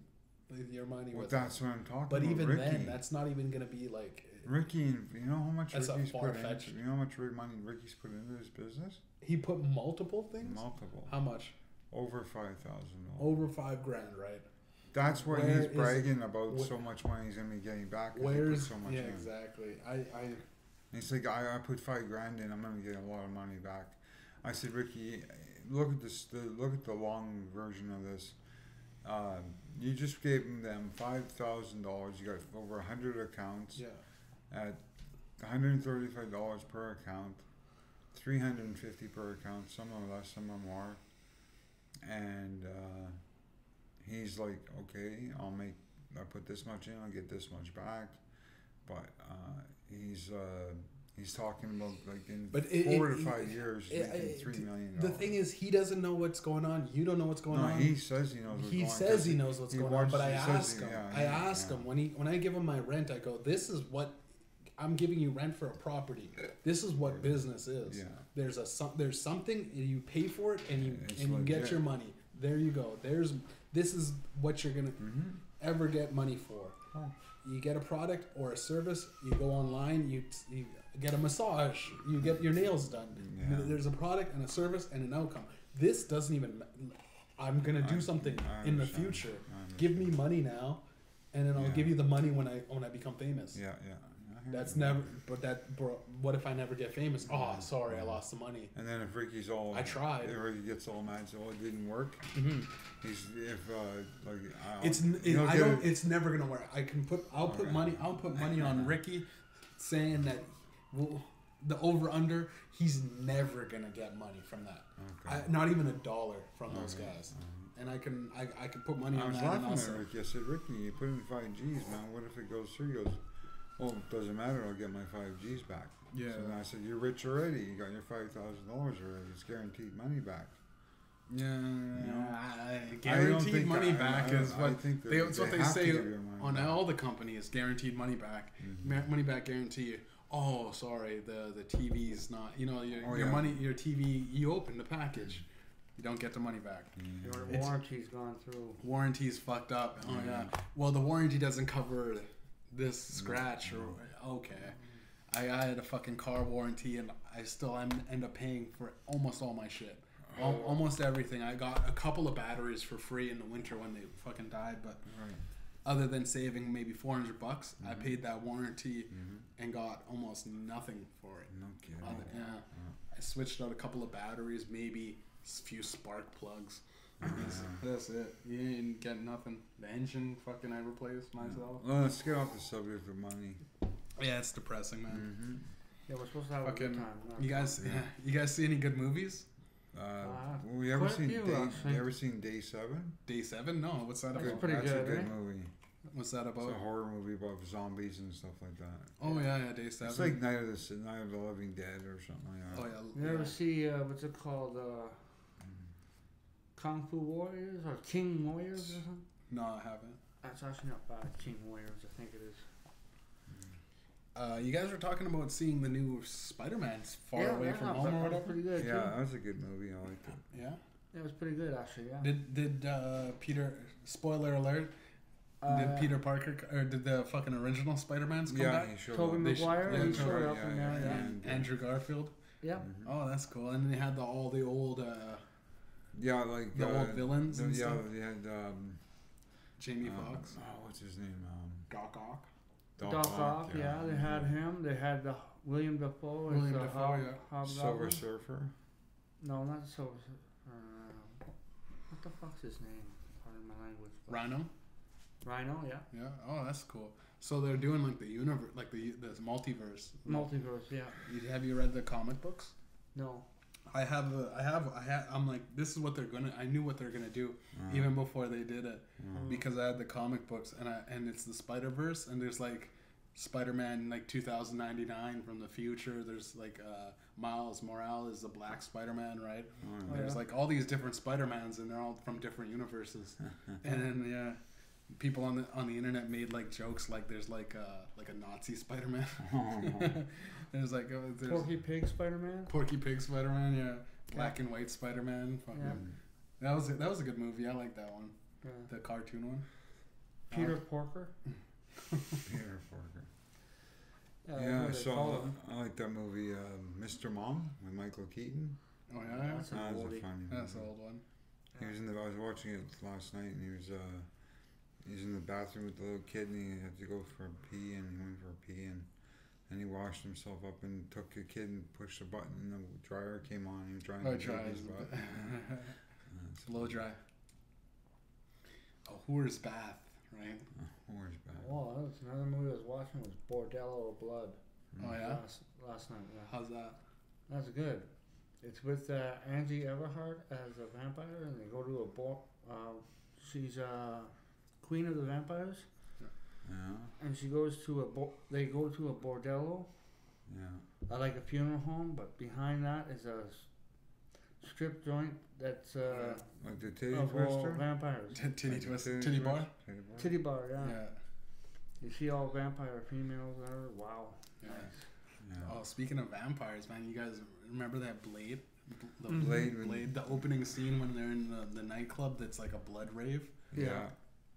with your money Well, with. that's what I'm talking But about. But even Ricky. then, that's not even gonna be like. Ricky, and you know how much That's Ricky's put into, you know how much money Ricky's put into his business? He put multiple things. Multiple, How much? over five thousand. Over five grand, right? That's what Where he's is- bragging about. wh- so much money he's gonna be getting back. Where's so much yeah, in. exactly. I, I He's like, I, I put five grand in. I'm gonna get a lot of money back. I said, Ricky, look at this. The, look at the long version of this. Um, you just gave them five thousand dollars. You got over a hundred accounts yeah. at one hundred and thirty-five dollars per account, three hundred and fifty per account. Some are less, some are more. And uh, he's like, okay, I'll make. I put this much in. I'll get this much back. But uh, he's uh, he's talking about like in But it- four it- to five years it- making it- three million. The thing is, he doesn't know what's going on. You don't know what's going no, on. he says he knows. What's he going on he knows what's he going on, but I watches- says ask him. yeah, I yeah, ask yeah. him when he when I give him my rent. I go, "This is what I'm giving you rent for a property. This is what business is. Yeah. There's a some, there's something you pay for it and you It's and you get your money. There you go. There's this is what you're gonna. hmm ever get money for. Oh. You get a product or a service. You go online. You, you get a massage. You get your nails done. Yeah. There's a product and a service and an outcome. This doesn't even. I'm gonna do I- something I in the future. Give me money now, and then I'll Yeah. give you the money when I when I become famous. Yeah, yeah. That's never. But that, bro. What if I never get famous? Oh, sorry, I lost the money. And then if Ricky's all, I tried. If Ricky gets all mad, so it didn't work. Mm-hmm. He's if uh like I'll, It's it, I don't. it- It's never gonna work. I can put. I'll put money. I'll put money on Ricky, saying that the over under. He's never gonna get money from that. Okay. I, not even a dollar from those guys. And I can. I, I can put money I on was that. And laughing at Ricky. I said, Ricky, you put in five Gs, man. What if it goes through? He goes, Oh, it doesn't matter. I'll get my five Gs back. yeah. So I said, You're rich already. You got your five thousand dollars already. It's guaranteed money back. Yeah? I- I guaranteed money I- back I- is I what they, it's what they say give you money on all the companies. Guaranteed money back, Mhm. Money back guarantee. Oh, sorry, the the TV's not. You know, your, Oh, your yeah. money, your TV. You open the package, you don't get the money back. Yeah. Your It's- warranty's gone through. Warranty's fucked up. Oh yeah. Mhm. Well, the warranty doesn't cover this scratch or okay. I, I had a fucking car warranty and I still em- end up paying for almost all my shit. Al- almost everything. I got a couple of batteries for free in the winter when they fucking died, but Right. Other than saving maybe 400 bucks, I Mhm. paid that warranty Mhm. and got almost nothing for it. No kidding. Other, yeah. I switched out a couple of batteries, maybe a few spark plugs. That's, that's it. You ain't get nothing. The engine, fucking, I replaced myself. Well, let's get off the subject of money. Yeah, it's depressing, man. Mm-hmm. Yeah, we're supposed to have a good time. not you guys, Yeah. yeah. you guys see any good movies? Uh, Uh, well, you ever seen few, Day? You ever seen Day Seven? Day Seven? No, what's that That's about? pretty That's good, a good eh? movie. What's that about? It's about? a horror movie about zombies and stuff like that. Oh yeah, yeah, Day Seven. It's like Night of the Night of the Living Dead or something like that. oh yeah. You ever see uh, what's it called? Uh, Kung Fu Warriors or King Warriors or something? No, I haven't. That's actually not bad. King Warriors, I think it is. Uh, you guys were talking about seeing the new Spider-Man Far yeah, Away yeah, from Home or whatever. pretty good. Yeah, too. that was a good movie. I liked it. Yeah. It was pretty good actually. Yeah. Did did uh, Peter? Spoiler alert. Uh, did Peter Parker or did the fucking original Spider-Mans come Yeah, back? he showed Tobey up. Sh- Maguire, yeah, he showed up yeah, in yeah, there. yeah. Yeah. And Andrew Garfield. Yeah. Mhm. Oh, that's cool. And they had the, all the old uh, Yeah, like the uh, old villains the- and yeah, stuff. they had um, Jamie um, Foxx, Oh, what's his name? Um, Doc Ock. Doc, Ock, yeah. They had him. They had the William Dafoe as William the Dafoe, Hob- yeah. Hobgoblin. Silver Surfer. No, not Silver. Sur- Uh, what the fuck's his name? Pardon my language. Rhino. Rhino, yeah. Yeah. Oh, that's cool. So they're doing like the universe, like the the multiverse. Multiverse, yeah. You- Have you read the comic books? No. I have. A, I have. I have. I'm like, this is what they're gonna. I knew what they're gonna do Uh, even before they did it uh, because I had the comic books and I and it's the Spider Verse and there's like Spider-Man like 2099 from the future. There's like uh, Miles Morales is the Black Spider-Man, right? oh, Oh, There's like all these different Spider-Mans and they're all from different universes. and then yeah, people on the on the internet made like jokes like there's like uh like a Nazi Spider-Man. there's like uh, there's Porky Pig Spider Man? Porky Pig Spider-Man, yeah. Black and white Spider-Man. Yeah. That was a, that was a good movie. I like that one. Yeah. The cartoon one. Peter Porker? Peter Parker. Yeah, Yeah, I saw. I like that movie, um, Mr. Mom, with Michael Keaton. Oh yeah, yeah. That's an That a oldie. funny That's the movie. old one. He was in the. I was watching it last night, and he was. Uh, he was in the bathroom with the little kid, and he had to go for a pee, and he went for a pee, and and he washed himself up and took the kid and pushed the button, and the dryer came on. And he was drying Oh, the dry. baby's butt. Yeah, it's Blow dry. A Whore's Bath, right? Where's bad? Oh, that was another movie I was watching was Bordello of Blood. Oh yeah. Last, last night, yeah. How's that? That's good. It's with uh, Angie Everhart as a vampire, and they go to a bo- uh, she's uh, queen of the vampires, Yeah, and she goes to a bo- they go to a bordello, yeah. uh, like a funeral home, but behind that is a s- strip joint that's uh, Like the titty of all twister. vampires. T- titty Like the twist, titty bar. Titty bar. Titty bar, yeah. Yeah. You see all vampire females there. Wow. Yeah. Yeah. Oh, speaking of vampires, man, you guys remember that Blade? The Mhm. Blade. when- Blade, the opening scene when they're in the, the nightclub that's like a blood rave. Yeah.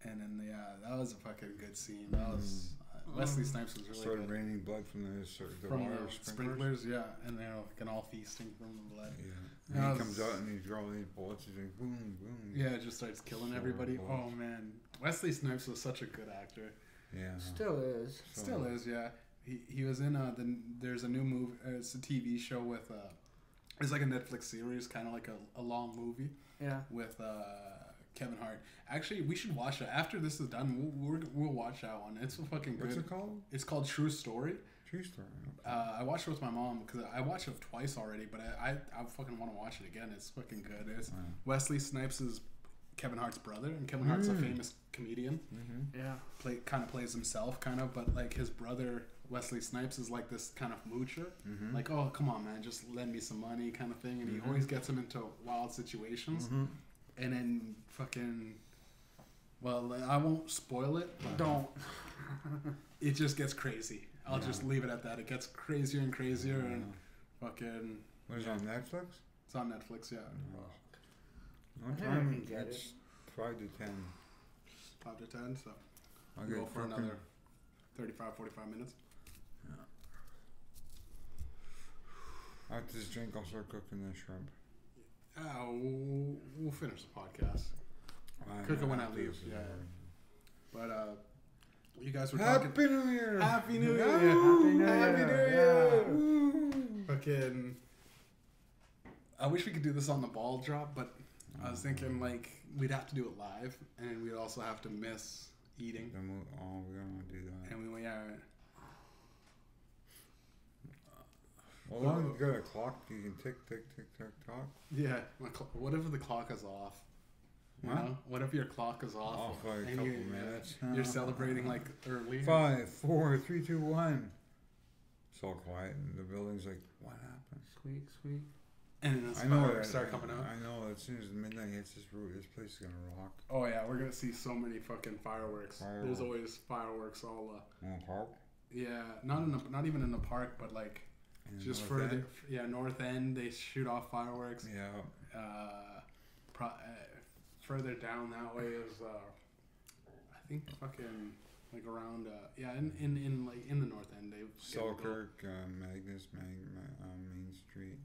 Yeah. And then yeah, that was a fucking good scene. That was uh, Wesley Mm. Snipes was really Started good. raining blood from the sort of the from water the sprinklers. sprinklers, yeah, and they're fucking all feasting from the blood. Yeah. That And he was- comes out and he's drawing these bullets. He's like boom, boom. Yeah, it just starts killing everybody. cool. Oh man, Wesley Snipes was such a good actor. Yeah. Still is. So- Still is, yeah. He he was in uh the there's a new movie. Uh, it's a TV show with uh, it's like a Netflix series, kind of like a, a long movie Yeah. with uh Kevin Hart. Actually, we should watch it after this is done. We'll we're, we'll watch that one. It's fucking good. What's good. it called? It's called True Story. True story. Uh, I watched it with my mom because I watched it twice already, but I I, I fucking want to watch it again. It's fucking good. It's Wow. Wesley Snipes is Kevin Hart's brother, and Kevin Hart's a Mm. famous comedian. Mm-hmm. Yeah. Play kind of plays himself, kind of, but like his brother Wesley Snipes is like this kind of moocher. Mm-hmm. Like, oh come on, man, just lend me some money, kind of thing, and he Mhm. always gets him into wild situations, Mm-hmm. And then fucking. Well, I won't spoil it. but Don't. It just gets crazy. I'll Yeah. just leave it at that. It gets crazier and crazier, and fucking. What is it on Netflix? It's on Netflix, yeah. One I think I time get it's five to ten. Five to ten, so I'll we'll go for fucking- another 35, 45 minutes. Yeah. After this drink, I'll start cooking the shrimp. Uh, we'll, we'll finish the podcast. I Cook it when I leave, yeah. But uh, you guys were talking. Happy New Year! Happy New Year! Happy New Year. Happy! New Year! Woo! Fucking. I wish we could do this on the ball drop, but I was thinking like we'd have to do it live, and we'd also have to miss eating. Then we'll, oh, we're gonna do that. And we yeah, Well, as long as you got a clock, you can tick, tick, tick, tick, tock. yeah. My cl- what if the clock is off? You What? know? What if your clock is off? Off by a couple you- minutes. You're celebrating like early. Five, four, three, two, one. It's all quiet, and the building's like, what happened? Sweet, sweet. And then the I know fireworks that. start I, coming out. I know. As soon as midnight hits, this route, this place is gonna rock. Oh yeah, we're gonna see so many fucking fireworks. There's always fireworks all. Uh, On park. yeah, not in the, not even in the park, but like in the just north further. Yeah, north end they shoot off fireworks. Yeah. Uh, pro, uh, further down that way is uh, I think fucking like around uh, yeah in, in, in like in the north end they Selkirk, uh, Magnus, Mag, Ma- um, Main Street.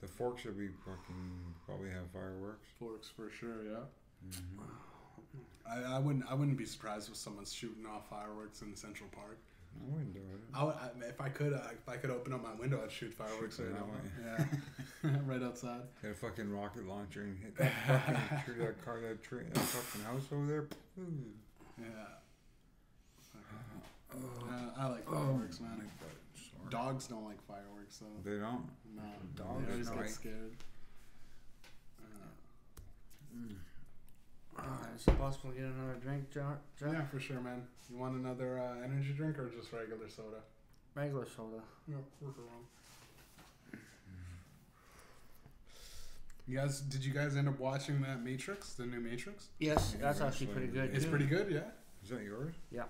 The Forks should be fucking probably have fireworks. Forks for sure. Yeah. hmm I, I wouldn't I wouldn't be surprised if someone's shooting off fireworks in Central Park. I wouldn't do it. I would, I, if I could, uh, if I could open up my window, I'd shoot fireworks Shoot right now. Yeah, right outside. Get a fucking rocket launcher and hit that fucking tree, that car, that tree, that fucking house over there. Yeah. Oh, Uh, I like fireworks, man. sorry. Dogs don't like fireworks, though. They don't. no. Dogs they always get scared. Uh, Mm. Uh, is it possible to get another drink, Jack? Jack? yeah, for sure, man. You want another uh, energy drink or just regular soda? Regular soda. Yeah, we're wrong. You guys, did you guys end up watching that Matrix, the new Matrix? Yes, Yeah, that's that's actually pretty good. It's too. pretty good, yeah. Is that yours? Yeah.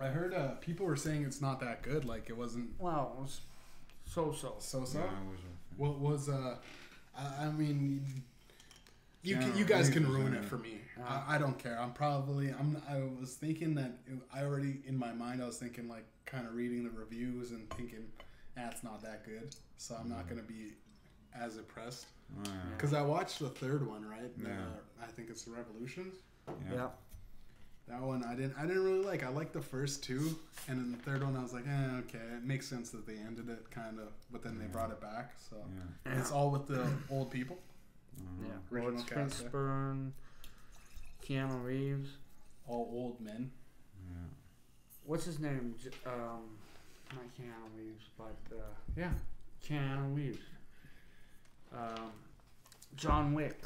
I heard uh, people were saying it's not that good. Like it wasn't Well, it was so-so. so so. Yeah, I was. a- What was uh? I, I mean, you Yeah, can, you guys can ruin it it. for me. Yeah. I, I don't care. I'm probably I'm. I was thinking that I already in my mind. I was thinking like kind of reading the reviews and thinking, that's not that good. So I'm not Mhm. gonna be as impressed Uh, because I watched the third one. Right. The- Yeah. I think it's the Revolutions. yeah. Yeah. That one I didn't. I didn't really like. I liked the first two, and then the third one I was like, eh, okay, it makes sense that they ended it kind of, but then they brought it back. So Yeah. it's all with the old people. Uh-huh. Yeah. Original Lawrence cast, yeah. Fishburne, Keanu Reeves. all old men. Yeah. What's his name? J- Um, not Keanu Reeves, but uh, yeah, Keanu Reeves. Um, John Wick.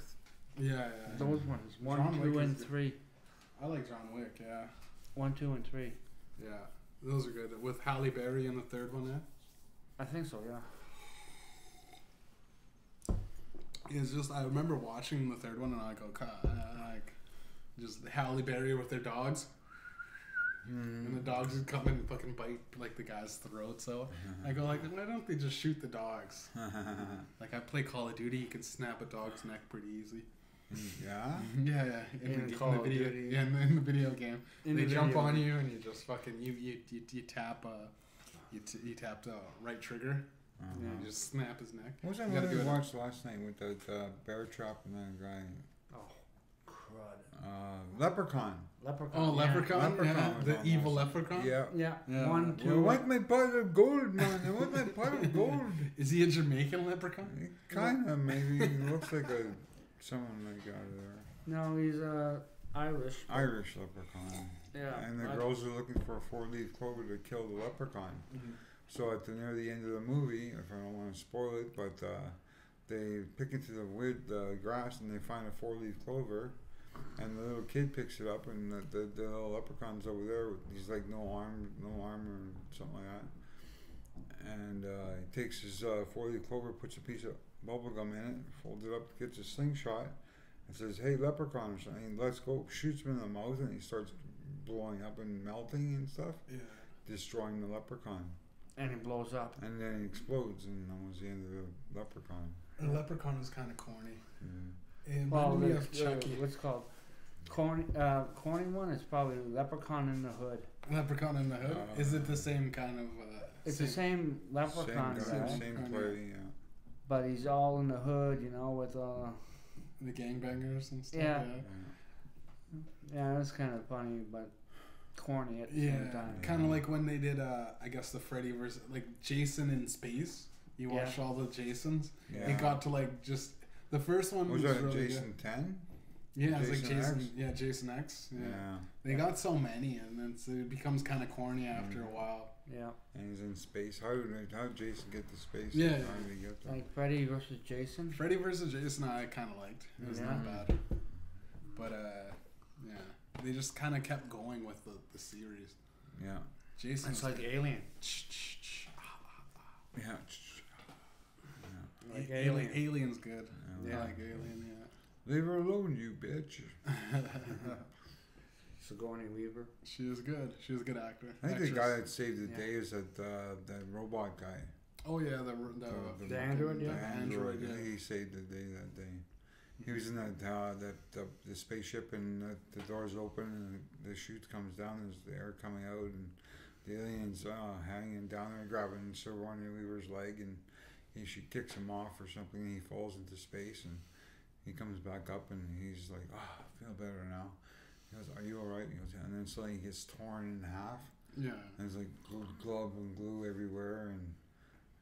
Yeah, yeah. Those ones. One, John two, Wick and is good. three. I like John Wick. Yeah, One, two, and three. yeah. Those are good. With Halle Berry in the third one, yeah. I think so. Yeah. It's just I remember watching the third one and I go, God, uh, like, just Halle Berry with their dogs, and the dogs would come in and fucking bite like the guy's throat. So I go like, why don't they just shoot the dogs? Like I play Call of Duty, you can snap a dog's neck pretty easy. Yeah. Yeah, yeah. In, In the, Call in the of video, Duty. yeah, in the, in the video game, In they the jump video. on you and you just fucking you you you, you tap uh you, t- you tap the right trigger Uh-huh. Yeah. and you just snap his neck. What was that You movie we do it. watched last night with the, the bear trap and that guy? Oh, crud. Uh, Leprechaun. Leprechaun. Oh, yeah. leprechaun, Leprechaun yeah, the on evil leprechaun. Yeah. Yeah. Yeah. One, Well, I want my pot of gold, man. I want my pot of gold. Is he a Jamaican leprechaun? Kind of, maybe. He looks like a someone like out of there. No, he's uh, Irish. Irish leprechaun. Yeah. And the I- girls are looking for a four-leaf clover to kill the leprechaun. So at the near the end of the movie, if I don't want to spoil it, but uh, they pick into the wood, the grass, and they find a four-leaf clover, and the little kid picks it up, and the, the, the little leprechaun's over there. With, he's like no arm, no armor, or something like that. And uh, he takes his uh, four-leaf clover, puts a piece of bubble gum in it, folds it up, gets a slingshot, and says, "Hey, leprechaun!" or something. Let's go. Shoots him in the mouth, and he starts blowing up and melting and stuff, Yeah. destroying the leprechaun. And he blows up. And then it explodes, and that was the end of the leprechaun. The leprechaun is kind of corny. Yeah. It Well, reminded me of the, Chucky. what's called corny, uh, corny one is probably Leprechaun in the Hood. Leprechaun in the Hood. Uh, is it the same kind of? Uh, It's the same Leprechaun same guy, guy, same play, yeah. but he's all in the hood, you know, with uh, the gangbangers and stuff. Yeah. yeah. yeah, that's kind of funny, but corny at the Yeah, same time. kind of like when they did, uh, I guess the Freddy versus like Jason in space. You Yeah. watch all the Jasons. yeah. It got to like just the first one was was, that really Jason 10? good. Yeah, it's like Jason Jason. X? Yeah, Jason X. Yeah. Yeah. they got so many, and it's, it becomes kind of corny after Mm. a while. Yeah, And he's in space. How did how did Jason get to space? Yeah, How yeah. did he get there? like Freddy versus Jason. Freddy versus Jason, I kind of liked. It was not bad, but uh, yeah, they just kind of kept going with the, the series. Yeah. Jason. It's like good. Alien. Yeah. Yeah. Like A- Alien. Alien's good. Yeah. I like Alien. Yeah. Leave her alone, you bitch. Sigourney Weaver. She was good. She was a good actor. I think the guy that saved the Yeah. day is that uh, that robot guy. Oh yeah, the the, The- The android, The yeah. android. Android, yeah. He saved the day that day. He was in that uh, that the, the spaceship and the, the doors open and the chute comes down. There's the air coming out and the aliens uh, hanging down there, grabbing Sir Sigourney Weaver's leg, and he she kicks him off or something. And he falls into space and he comes back up and he's like, "Ah, I feel better now." He goes, "Are you all right?" He goes, "Yeah." And then suddenly he gets torn in half. Yeah. And there's like glue, glove and glue everywhere, and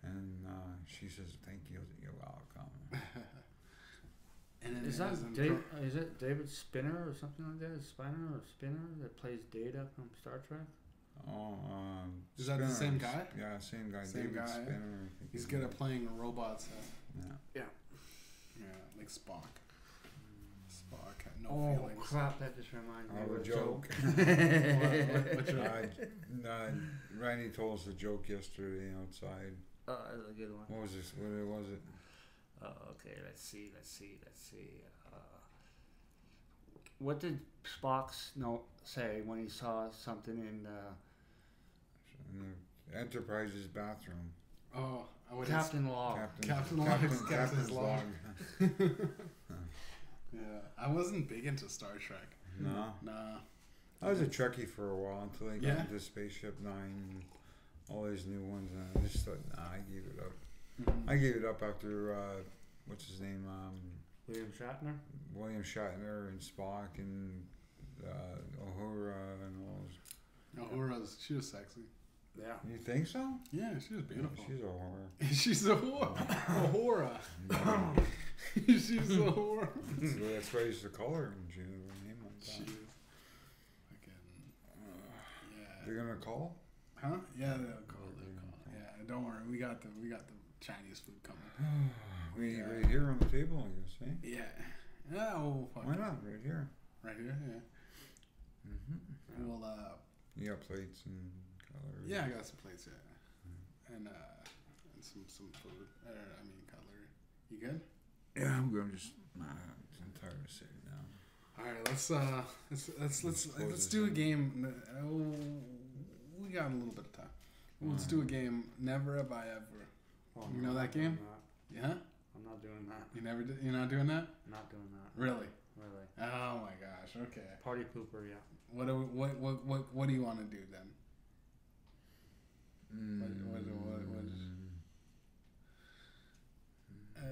and uh, she says, "Thank you, you're welcome." And then Is that was Dave, Pro- is it David Spinner or something like that? Spinner or Spinner that plays Data from Star Trek? Oh, um, Is that the same guy? Yeah, same guy. Same David guy. Spinner. I think He's good at playing robots. Uh, Yeah. yeah, like Spock. Spock had no oh feelings. crap! That just reminded me Oh, of a a joke. What- what- what's your- uh, uh, Randy told us a joke yesterday outside. Oh, that's a good one. What was this? What was it? Oh, okay. Let's see. Let's see. Let's see. Uh, what did Spock's note say when he saw something in the In the Enterprise's bathroom. Oh, I would Captain Log? Captain's, Captain Log, Captain, Captain's Captain's log. log. Yeah, I wasn't big into Star Trek. no. Nah. I was a Trekkie for a while until I got Yeah? into Spaceship Nine and all these new ones, and I just thought, nah, I gave it up. Mhm. I gave it up after uh, what's his name, um, William Shatner. William Shatner and Spock and uh, Uhura and all. Those. Uhura's she was sexy. Yeah. You think so? Yeah, she was beautiful. She's a whore. She's a whore. Uhura. She's a whore. So that's why I used to call her and she had her name like She's that. fucking yeah. You're gonna call? Huh? Yeah, they'll call. They'll call. Yeah, don't worry. We got the we got the Chinese food coming. We Yeah. right here on the table, I guess. Eh? Yeah. Oh, Why it. not? Right here. Right here. Yeah. Mm-hmm. We'll uh. You got plates and cutlery. Yeah, I got some plates. Yeah. And uh, and some some food. Uh, I mean cutlery. You good? Yeah, I'm going to just. Nah, I'm tired of sitting down. All right. Let's uh. Let's let's let's let's do a game. Oh, we got a little bit of time. Let's do a game. Never have I ever. Oh, You no, know that I'm game? not. Yeah. I'm not doing that. You never did. You're not doing that. Not doing that. Really? Really. Oh my gosh. Okay. Party pooper, yeah. What do what what what what do you want to do then? What- what- what- what is- Mm.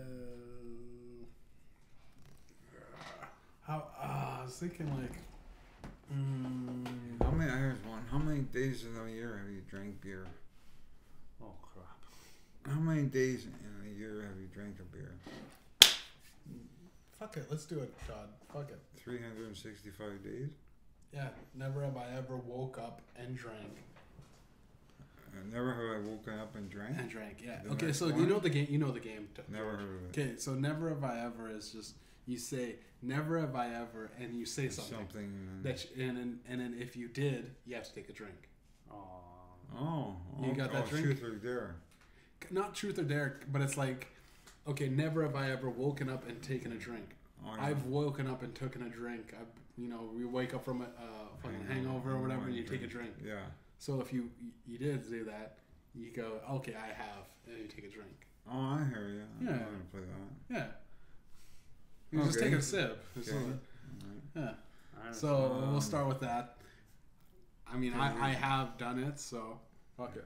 Uh, how? Uh, I was thinking like. Mm, How many? Here's one. How many days in a year have you drank beer? Oh crap. How many days in a year have you drank a beer? fuck it. Let's do it, Todd. Fuck it. 365 days. Yeah. Never have I ever woke up and drank Uh, never have I woken up and drank. and drank. Yeah. The Okay. next So you one? know the game. You know the game. T- Never heard of it. Okay. So never have I ever is just you say never have I ever and you say something. Something. and- That you, and then and then if you did, you have to take a drink. Oh. oh, You oh, got that oh, drink? Truth or dare. Not truth or dare, but it's like, okay, never have I ever woken up and taken a drink. Oh, yeah. I've woken up and taken a drink. I, you know, we wake up from a uh, fucking hangover or whatever, and you take a drink. Yeah. So if you you did do that, you go, okay, I have, and you take a drink. Oh, I hear you. Yeah. I'm gonna play that. Yeah. You just take a sip. Okay. not- Alright. yeah. I So Um, we'll start with that. I mean, I, I have done it, so fuck it.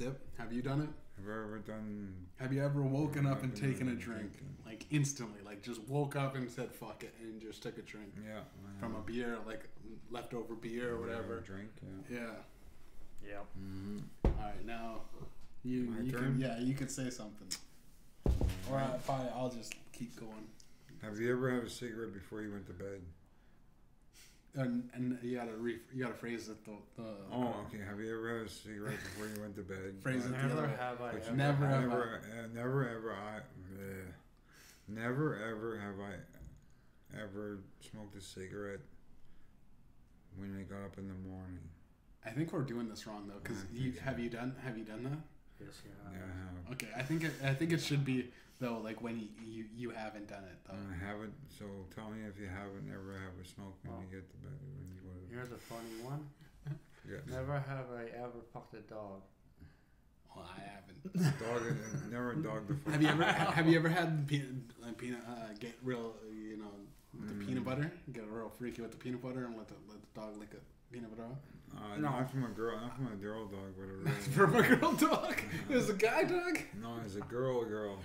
Sip. Have you done it? Have I ever done? Have you ever woken up and taken a drink? taken- Like instantly, like just woke up and said fuck it and just took a drink Yeah. From a beer, like leftover beer or whatever. Drink. Yeah. Yeah. Yep. Mm-hmm. All right, now you My you turn? can yeah you can say something, or I, if I I'll just keep going. Have you ever had a cigarette before you went to bed? And and you gotta re, you gotta phrase it the the Oh, okay. Have you ever had a cigarette before you went to bed? Phrase it Never have I But you ever. Never have never, uh, never ever I, uh, never ever have I ever smoked a cigarette when I got up in the morning. I think we're doing this wrong though, because you so. have you done have you done that? Yes, you Yeah. I have. Okay, I think it, I think it should be though, like when you you, you haven't done it though. I haven't. So tell me if you haven't ever have a smoke when Oh. you get to bed. When you go to Here's a funny one. forget. Never have I ever fucked a dog. Well, I haven't. Dog. and- Never a dog before. have you ever have you ever had peanut, uh, peanut uh, get real uh, you know the Mm. peanut butter get real freaky with the peanut butter and let the let the dog lick a peanut butter off? Uh, No. Not from a girl. Not from a girl dog, but a real. From a girl dog? It was a guy dog? no, it's a girl. Girl.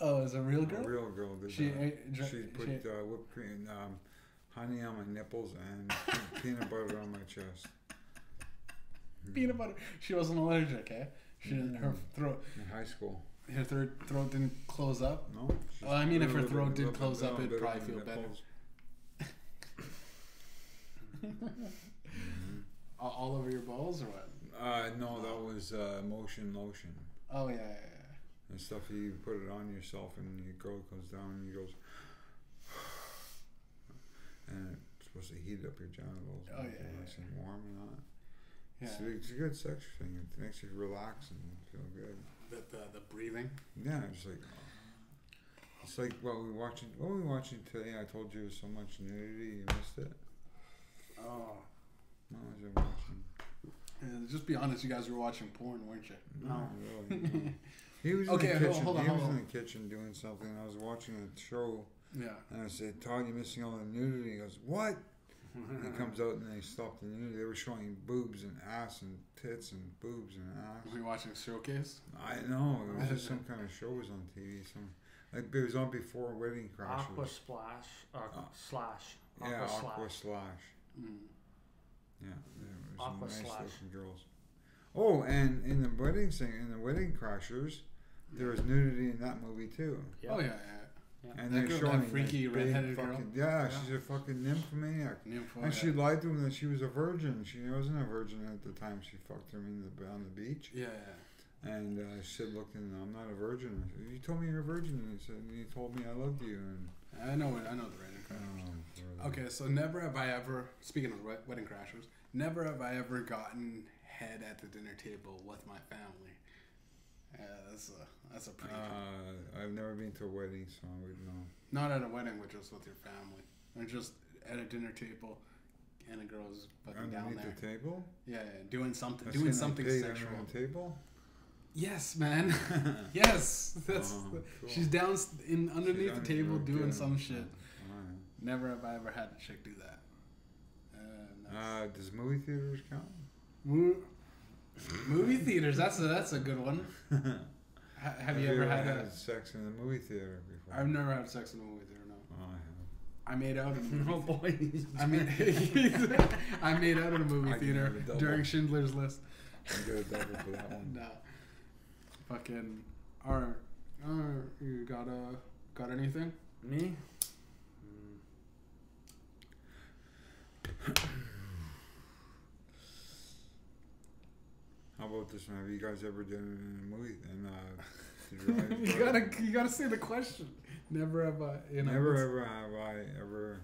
Oh, is a real girl? A real girl did She ate- dr- she put she- uh, whipped cream, um, honey on my nipples and peanut butter on my chest. Peanut butter. She wasn't allergic, eh? She didn't, her throat In high school. her third throat didn't close up. No. Well, I mean, if her throat did close up, it'd probably feel better. nipples. Mhm. All, all over your balls or what? Uh, no, that was uh, motion lotion Oh yeah, yeah, yeah. And stuff. You put it on yourself, and your girl comes down and he goes, and it's supposed to heat up your genitals. Oh, yeah, it yeah, nice and warm and all. Yeah, It's, it's a good sex thing. It makes you relax and feel good. the, the the breathing. Yeah, it's like it's like what we watching. What were we watching today? I told you was so much nudity. You missed it. Oh. Was I watching? Yeah, just be honest, you guys were watching porn, weren't you? No. really. no. He was Okay, in the kitchen. hold on, he was hold in the kitchen doing something. I was watching a show, Yeah. and I said, "Todd, you're missing all the nudity." He goes, "What?" he comes out and they stopped the nudity. They were showing boobs and ass and tits and boobs and ass. Were you watching Showcase? I know it was just some kind of show was on TV. Some like it was on before Wedding Crashers. Aqua splash. Uh, Uh, slash. Aqua yeah, slash. Aqua Slash. Mm. Yeah, there was Aqua some nice Slash. looking girls. Oh, and in the wedding thing, in the Wedding Crashers, there was nudity in that movie too. Yep. Oh yeah, yeah. And That they're girl, that showing freaky this big redheaded girl? fucking, Yeah, Yeah. she's a fucking nymphomaniac. Nympho, And she lied to him that she was a virgin. She wasn't a virgin at the time she fucked him in the, on the beach. Yeah, yeah. And uh, she said, "Look, and I'm not a virgin." Said, "You told me you're a virgin." And he said, "You told me I loved you." And I know. it- I know the Wedding Crashers. um, Okay, so never have I ever. Speaking of Wedding Crashers, never have I ever gotten head at the dinner table with my family. Yeah, that's a that's a pretty. Uh, I've never been to a wedding, so I wouldn't know. Not at a wedding, but just with your family, or just at a dinner table, and a girl's fucking down Underneath there. the table. Yeah, yeah, doing something, That's doing something sexual. under the table. Yes, man. yes, that's. Oh, cool. She's down in underneath She's the table doing some shit. Alright. Never have I ever had a chick do that. Uh. Uh, does movie theaters count? Mo- movie theaters. That's a that's a good one. Ha- have you ever had a? sex in a movie theater before? I've never had sex in a movie theater. No. Oh, I I made out in a Oh movie. boy. I mean, I made out in a movie I theater a during Schindler's List. I'm good double for that one. No. Fucking. Alright. Alright. You got uh got anything? Me? How about this one? Have you guys ever done it in a movie? And uh, you gotta you gotta say the question. Never have I. You know, Never ever have I ever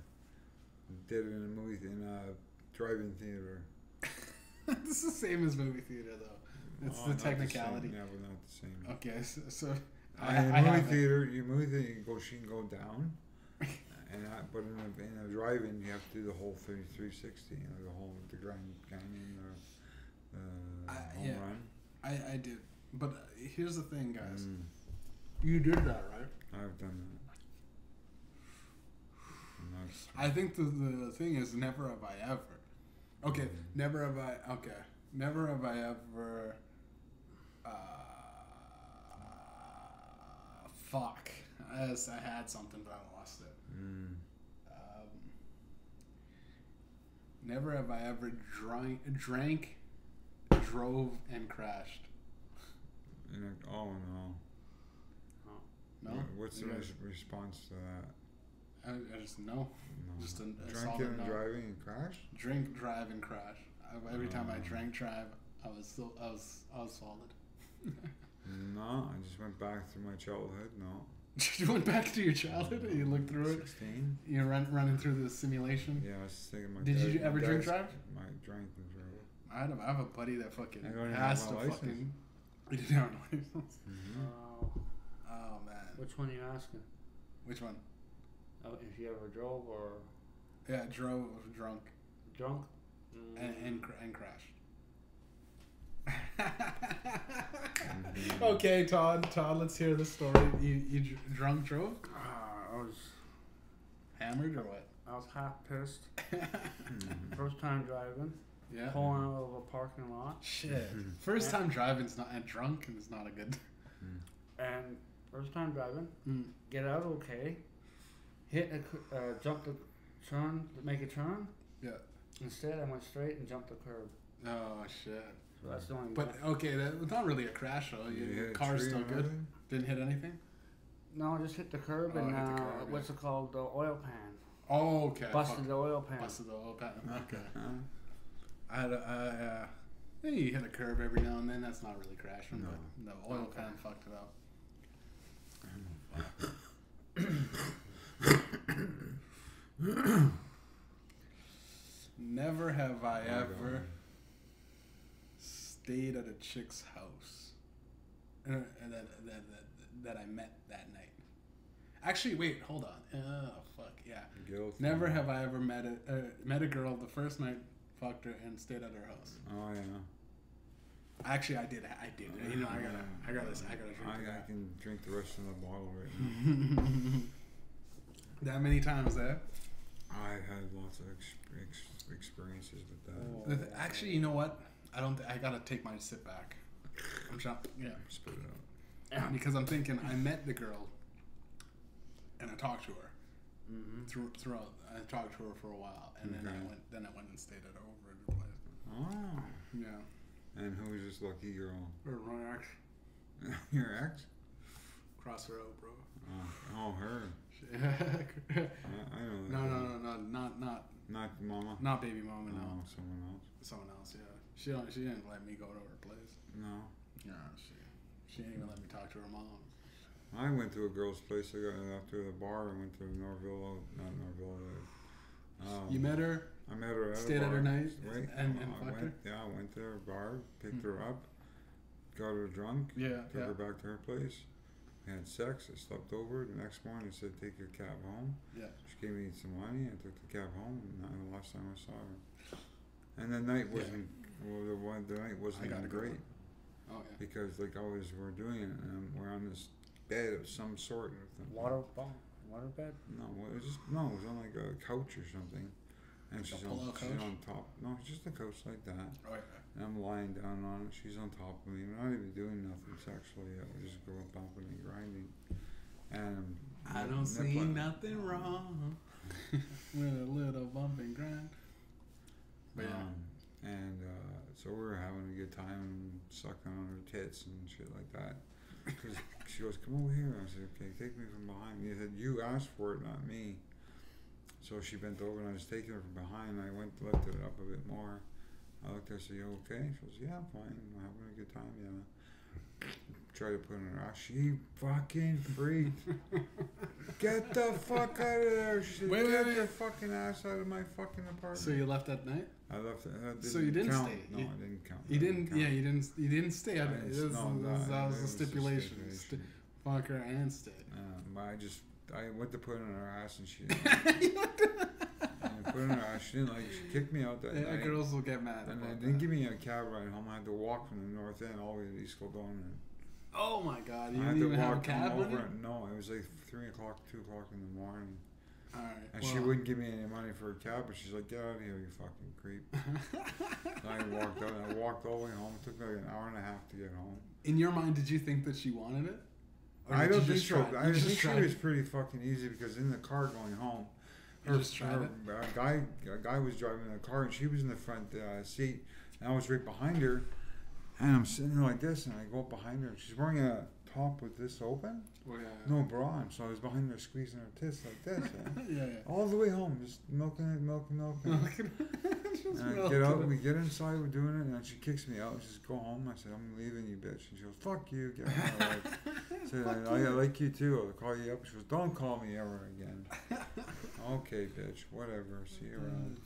did it in a movie in a drive-in theater. it's the same as movie theater though. It's Oh, the not same. technicality. yeah, not the same. Okay, so, so I, in a movie theater, you movie theater, you go, she can go down, and I, but in a, in a drive-in, you have to do the whole 30, 360, you know, the whole the Grand Canyon or uh, I- home yeah. run. I I did, but uh, here's the thing, guys. Mm, You did that, right? I've done that. That's- I think the the thing is, never have I ever. Okay, Mm. never have I. Okay, never have I ever. Uh, fuck. Yes, I had something, but I lost it. Mm. Um, never have I ever drank, drank, drove, and crashed. And oh no. No, What- What's the res- response to that? I, I just no. No. Just a- a Drinking solid and no. driving and crash? Drink, drive, and crash. I, every time I Oh. drank, drive, I was still, I was, I was solid. No, I just went back through my childhood. No. you went back to your childhood and you looked through it. 16? You run running through the simulation. Yeah, I was thinking my Did dad- you ever drink drive? My drank and drove. I have, I have a buddy that fucking I don't even has to license. fucking. You didn't have a license. Mm-hmm. Oh, Oh man, which one are you asking? which one? Oh, if you ever drove or Yeah, drove drunk drunk? and Mm, and, cr- and crashed. Mhm. Okay, Todd. Todd, let's hear the story. You you dr- drunk drove, ah, I was hammered or what? I was half pissed. Mhm. First time driving, Yeah. pulling out of a parking lot, Shit. First time driving driving's not and drunk is not a good. and first time driving, Mm. get out okay, hit a, c- uh, jump the turn, make a turn. Yeah. Instead, I went straight and jumped the curb. Oh shit. So that's the only. But okay, that was not really a crash though. You Your hit car's still good. anything? Didn't hit anything. no, I just hit the curb Oh, and hit the uh, curb, what's yeah. it called? The oil pan. Oh, okay. Busted Fuck. the oil pan. Busted the oil pan. Okay. Huh? I had a, I, uh, yeah, you hit a curve every now and then. That's not really crashing, No. but the oil pan fucked it up. Never have I Oh, ever God. stayed at a chick's house uh, that, that, that, that I met that night. Actually, wait, hold on. Oh, fuck, yeah. Guilty. Never have I ever met a, uh, met a girl the first night, fucked her, and stayed at her house. Oh yeah. Actually, I did. I did. You know, I gotta, I gotta, I gotta drink I, I can drink the rest of the bottle right now. that many times eh? there. I've had lots of ex- ex- experiences with that. Oh. Actually, you know what? I don't. Th- I gotta take my sit back. I'm trying. Yeah, Spit it out. because I'm thinking I met the girl, and I talked to her Mm-hmm. through, throughout. I talked to her for a while, and then I went. Then I went and stayed at her over at her place. Oh. Yeah. And who is this lucky girl? Or my ex Your ex? cross her out, bro. Oh, oh her. no, I, I know no, girl. no, no, not not Not mama. not baby mama. No, No, someone else. someone else. Yeah, she don't. She didn't let me go to her place. No. No, she she didn't even let me talk to her mom. I went to a girl's place. I got after the bar. I went to Norville, not Norville. Uh, um, you met her. I met her at Stayed a at her night right? and- and I went, Yeah, I went to her bar, picked Hmm. her up, got her drunk, Yeah, took yeah. her back to her place, had sex. I slept over. The next morning, I said, "Take your cab home." Yeah. She gave me some money. I took the cab home, and the last time I saw her. And the night wasn't. Well, the one the night wasn't I got even a good great. Oh yeah. because like always we're doing it and we're on this bed of some sort. Water ball, water bed. No, it was just no. It was on like a couch or something, and she's on, pull-out she's couch? on top. No, it's just a couch like that. Oh yeah. And I'm lying down on it. She's on top of me. We're not even doing nothing sexually yet. We're just going bumping and grinding. And I don't see nippling. nothing wrong with a little bump and grind. But yeah. Um, and uh, so we were having a good time sucking on her tits and shit like that. Cause she goes, "Come over here." I said, "Okay, take me from behind." He said, "You asked for it, not me." So she bent over and I was taking her from behind. I went lifted it up a bit more. I looked at her. Said, "You okay?" She goes, "Yeah, I'm fine. I'm having a good time." Yeah. Tried to put in her ass. She fucking freaked. Get the fuck out of there! She said, Wait, wait, "Get wait. your fucking ass out of my fucking apartment." So you left that night? I left. I So you didn't count. stay? No, You- I didn't count. You I didn't. count. Yeah, you didn't. You didn't stay. I I, didn't- this, no, this, no, that it was a stipulation. Sti- stipulation. fuck her and stay. Um, but I just I went to put it in her ass and she didn't like it. I put in her ass. She didn't like. She kicked me out that Yeah, night. girls will get mad. and they didn't that. give me a cab ride home. I had to walk from the north end all the way to East Kildonan. Oh my god! You I had didn't to even have a walk cab over. No, it was like three o'clock, two o'clock in the morning, All right. and she wouldn't give me any money for a cab. But she's like, "Get out of here, you fucking creep." so I walked out. and I walked all the way home. It took me like an hour and a half to get home. In your mind, did you think that she wanted it? I don't think so. I you think just she was pretty fucking easy because in the car going home, just tried her. A guy, a guy was driving the car and she was in the front uh, seat, and I was right behind her, and I'm sitting there like this, and I go up behind her. And she's wearing a top with this open, Well, yeah. no bra on, so I was behind her squeezing her tits like this, eh? yeah, yeah. all the way home, just milking it, milking, milking. Just And I milking get out, it. we get inside, we're doing it, and then she kicks me out. She says, "Go home." I said, "I'm leaving you, bitch." And she goes, "Fuck you, get out." Like, I said, I, I like you too. I'll call you up. She goes, "Don't call me ever again." okay, bitch. Whatever. See you around.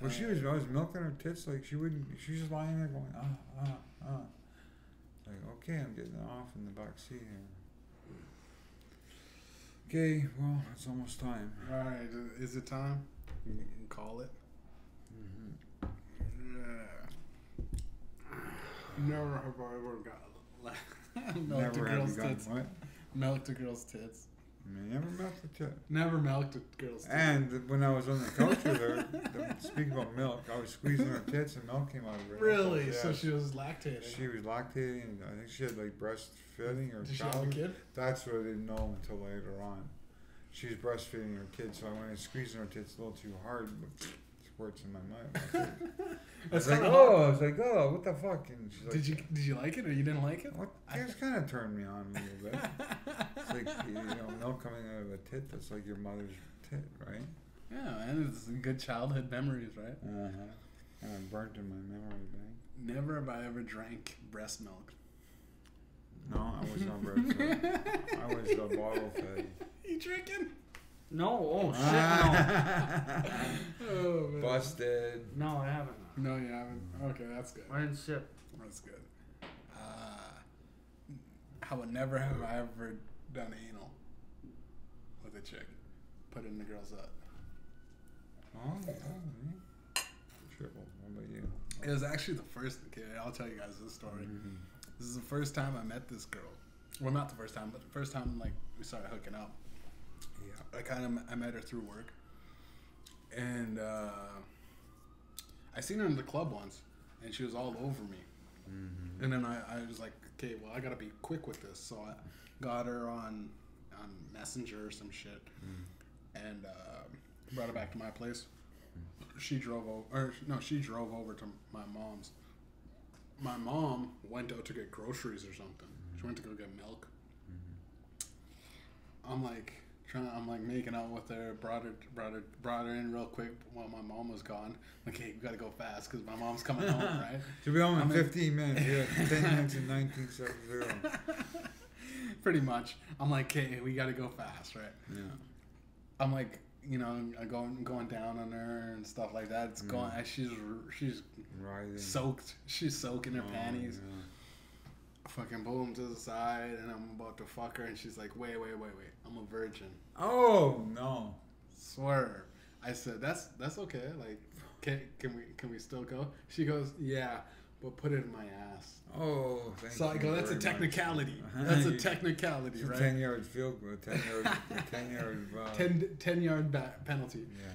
Well, she was. I was milking her tits like she wouldn't. She was just lying there going, ah, ah, ah. Like, okay, I'm getting off in the back seat here. Okay, well, it's almost time. All right, is it time? You can call it. hmm Yeah. Never have I ever got Never have girl's tits. what? Milked a girl's tits. I mean, never milked a tit. Never milked a girl's tits. And when I was on the couch with her, the, speaking about milk, I was squeezing her tits and milk came out of her. really? Yeah. So she was lactating. She was lactating, and I think she had like breastfeeding or Did she have a kid? That's what I didn't know until later on. She was breastfeeding her kid, so I went and squeezing her tits a little too hard, but squirts in my mind. I was like, oh. I was like, oh, what the fuck? And she's like, Did you did you like it or you didn't like it? What? It's kind of turned me on a little bit. It's like you know, milk coming out of a tit. That's like your mother's tit, right? Yeah, and it's good childhood memories, right? Uh huh. And burnt in my memory bank. Never have I ever drank breast milk. No, I was on not breastfed. I was uh, bottle fed. you drinking? No, oh shit, Ah. Oh man. Busted. no. No, I haven't. No, you haven't. Okay, that's good. I didn't sip. That's good. Uh, how would never have I ever done anal with a chick? Put it in the girl's up. Oh, yeah. me. Triple. What about you? It was actually the first. Okay, I'll tell you guys this story. Mhm. This is the first time I met this girl. Well, not the first time, but the first time like we started hooking up. Yeah. I kind of I met her through work, and uh, I seen her in the club once, and she was all over me. Mm-hmm. And then I, I was like, okay, well I gotta be quick with this, so I got her on on Messenger or some shit, Mm. and uh, brought her back to my place. She drove over, or no, she drove over to my mom's. My mom went out to get groceries or something. She went to go get milk. I'm like trying. I'm like making out with her. Brought her, brought her, brought her in real quick while my mom was gone. Like, hey, we gotta go fast because my mom's coming home, right? So we home in I'm in- 15 minutes. Had 10 minutes in 1970. Pretty much. I'm like, hey, we gotta go fast, right? Yeah. I'm like, you know, I'm going going down on her and stuff like that. It's going. Mm. She's she's Riding. soaked. She's soaking her Oh, panties. yeah. Fucking pull him to the side, and I'm about to fuck her, and she's like, wait, wait, wait, wait. I'm a virgin. Oh, no. Swear. I said, that's that's okay. Like, can can we can we still go? She goes, yeah, but put it in my ass. Oh, thank So I go, that's a very much." technicality. That's a technicality, right? 10 yard field goal, 10 yard, 10 yard. Uh, 10, 10 yard penalty. Yeah.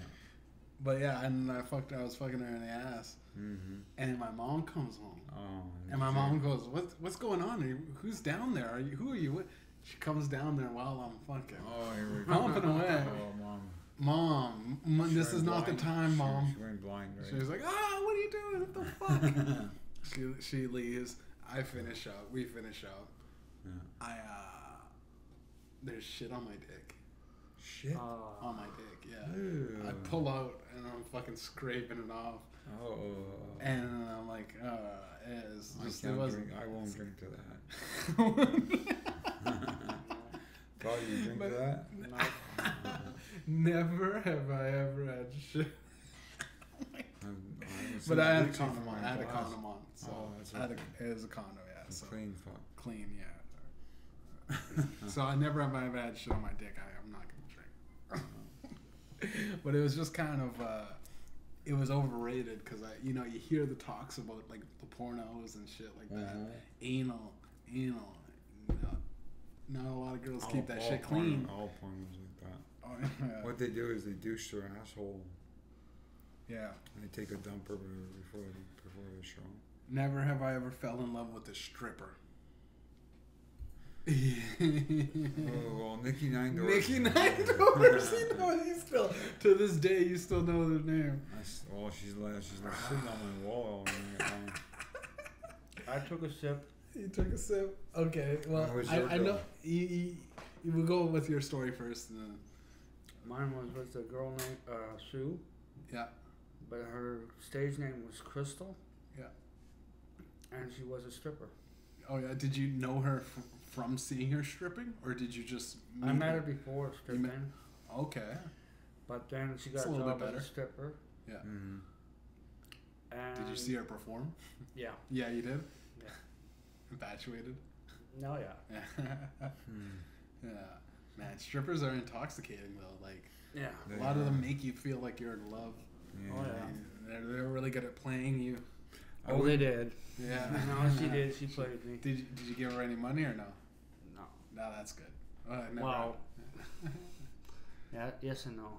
But yeah, and I fucked. I was fucking her in the ass, Mm-hmm. and my mom comes home, Oh. and my mom goes, "What's what's going on? Are you, who's down there? Are you who are you with?" She comes down there while I'm fucking. Oh, here we go. Pumping away. Oh, mom. Mom, m- this is not the blind. time, She- mom. She went blind, right? She was like, "Ah, what are you doing? What the fuck?" she she leaves. I finish up. We finish up. Yeah. I uh, there's shit on my dick. Shit. Uh, On my dick, yeah. Ew. I pull out and I'm fucking scraping it off, Oh. and I'm like, uh, it's I just it wasn't. drink. I won't drink to that. Thought you drink But- to that? Never have I ever had shit. I'm- I'm But I had a reaching for condom on. I had a glass. condom on. So Oh, that's I had a, okay. it was a condom, yeah. So clean fuck. clean, yeah. so I never have I ever had shit on my dick. I, I'm not gonna drink. but it was just kind of uh, it was overrated because I, you know, you hear the talks about like the pornos and shit like that, Mhm. anal, anal. Not, not a lot of girls All- keep that shit porn- clean. All porn was like that. Oh, yeah. What they do is they douche their asshole yeah. and they take a dumper before the, before the show. Never have I ever fell in love with a stripper. Oh well, Nikki Nine Doors. Nikki Nine Doors. You know, you still to this day you still know their name. That's, well, she's like she's like sitting on my wall. I took a sip. You took a sip. Okay, well I, I know you, you, you. We'll go with your story first. And then, Mine was with a girl named uh, Sue, yeah. but her stage name was Crystal. Yeah. And she was a stripper. Oh yeah. Did you know her f- from seeing her stripping, or did you just? I met her before stripping, met- Okay. but then she got a a little job bit as better. a stripper. Mhm. And Did you see her perform? Yeah. Yeah, you did. Yeah. Infatuated. No, yeah. Yeah. Hmm. yeah. Man, strippers are intoxicating though. Like Yeah. a lot of them make you feel like you're in love. Yeah. Oh, yeah. They're, they're really good at playing you. I Oh, would- they did. Yeah. no, she did. She played me. Did you, did you give her any money or no? No. No, that's good. Uh, never Wow. Yeah. Yes and no.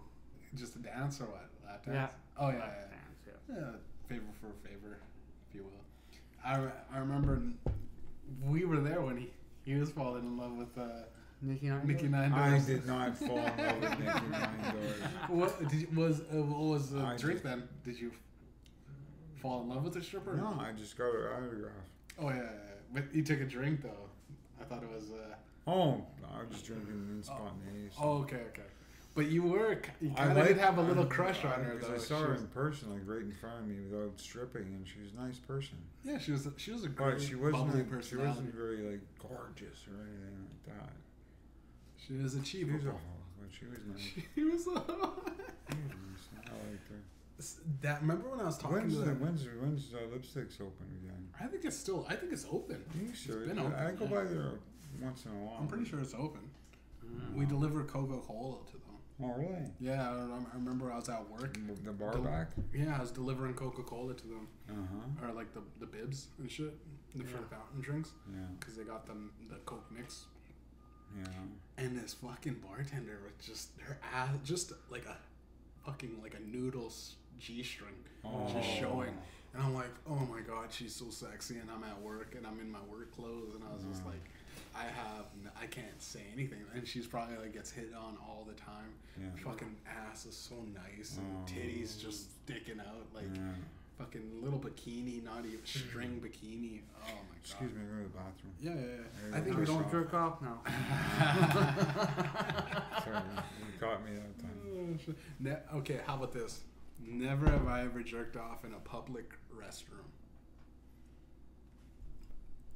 Just a dance or what? Lap dance? Yeah. Oh yeah, Lap yeah. dance, yeah. yeah. Favor for favor, if you will. I, re- I remember we were there when he, he was falling in love with uh, Nikki Nine. Mickey Nine I did not fall in love with Nikki Nine Doors. What did you, was uh, what was the I drink just- then? Did you fall in love with a stripper? No, I just got her autograph. Oh yeah, but you took a drink though. I thought it was. Uh, Oh, I was just drinking in spontaneous. oh okay, okay. But you were you I kind of did have a little I- crush on her though. I saw She her was- in person, like right in front of me, without stripping, and she was a nice person. yeah, she was. She was a great, But she wasn't. bubbly Like, she wasn't very like gorgeous or anything like that. She was She achievable. was a but she was nice. She was. A, She. I liked her. That remember when I was talking When's to the, them? when's when's uh, lipsticks open again? I think it's still. I think it's open. Are you sure? been open, I go by there once in a while. I'm pretty sure it's open. Mm. We deliver Coca Cola to them. Oh really? Yeah, I, I remember I was at work. The bar Del- back. Yeah, I was delivering Coca Cola to them, Uh huh. or like the the bibs and shit, the for Yeah. fountain drinks, Yeah. because they got them the Coke mix. Yeah. And this fucking bartender was just her ass, just like a fucking like a noodles g string, Oh. just showing. And I'm like, oh my god, she's so sexy, and I'm at work, and I'm in my work clothes, and I was just Mm. like, I have, I can't say anything, and she's probably like gets hit on all the time. Yeah. Fucking ass is so nice, and Oh. titties just sticking out like yeah. fucking little bikini, not even string bikini. Oh my god. Excuse me, go to the bathroom. Yeah, yeah, yeah. I you think We don't jerk off now. Sorry, you caught me that time. Okay, how about this? Never have I ever jerked off in a public restroom.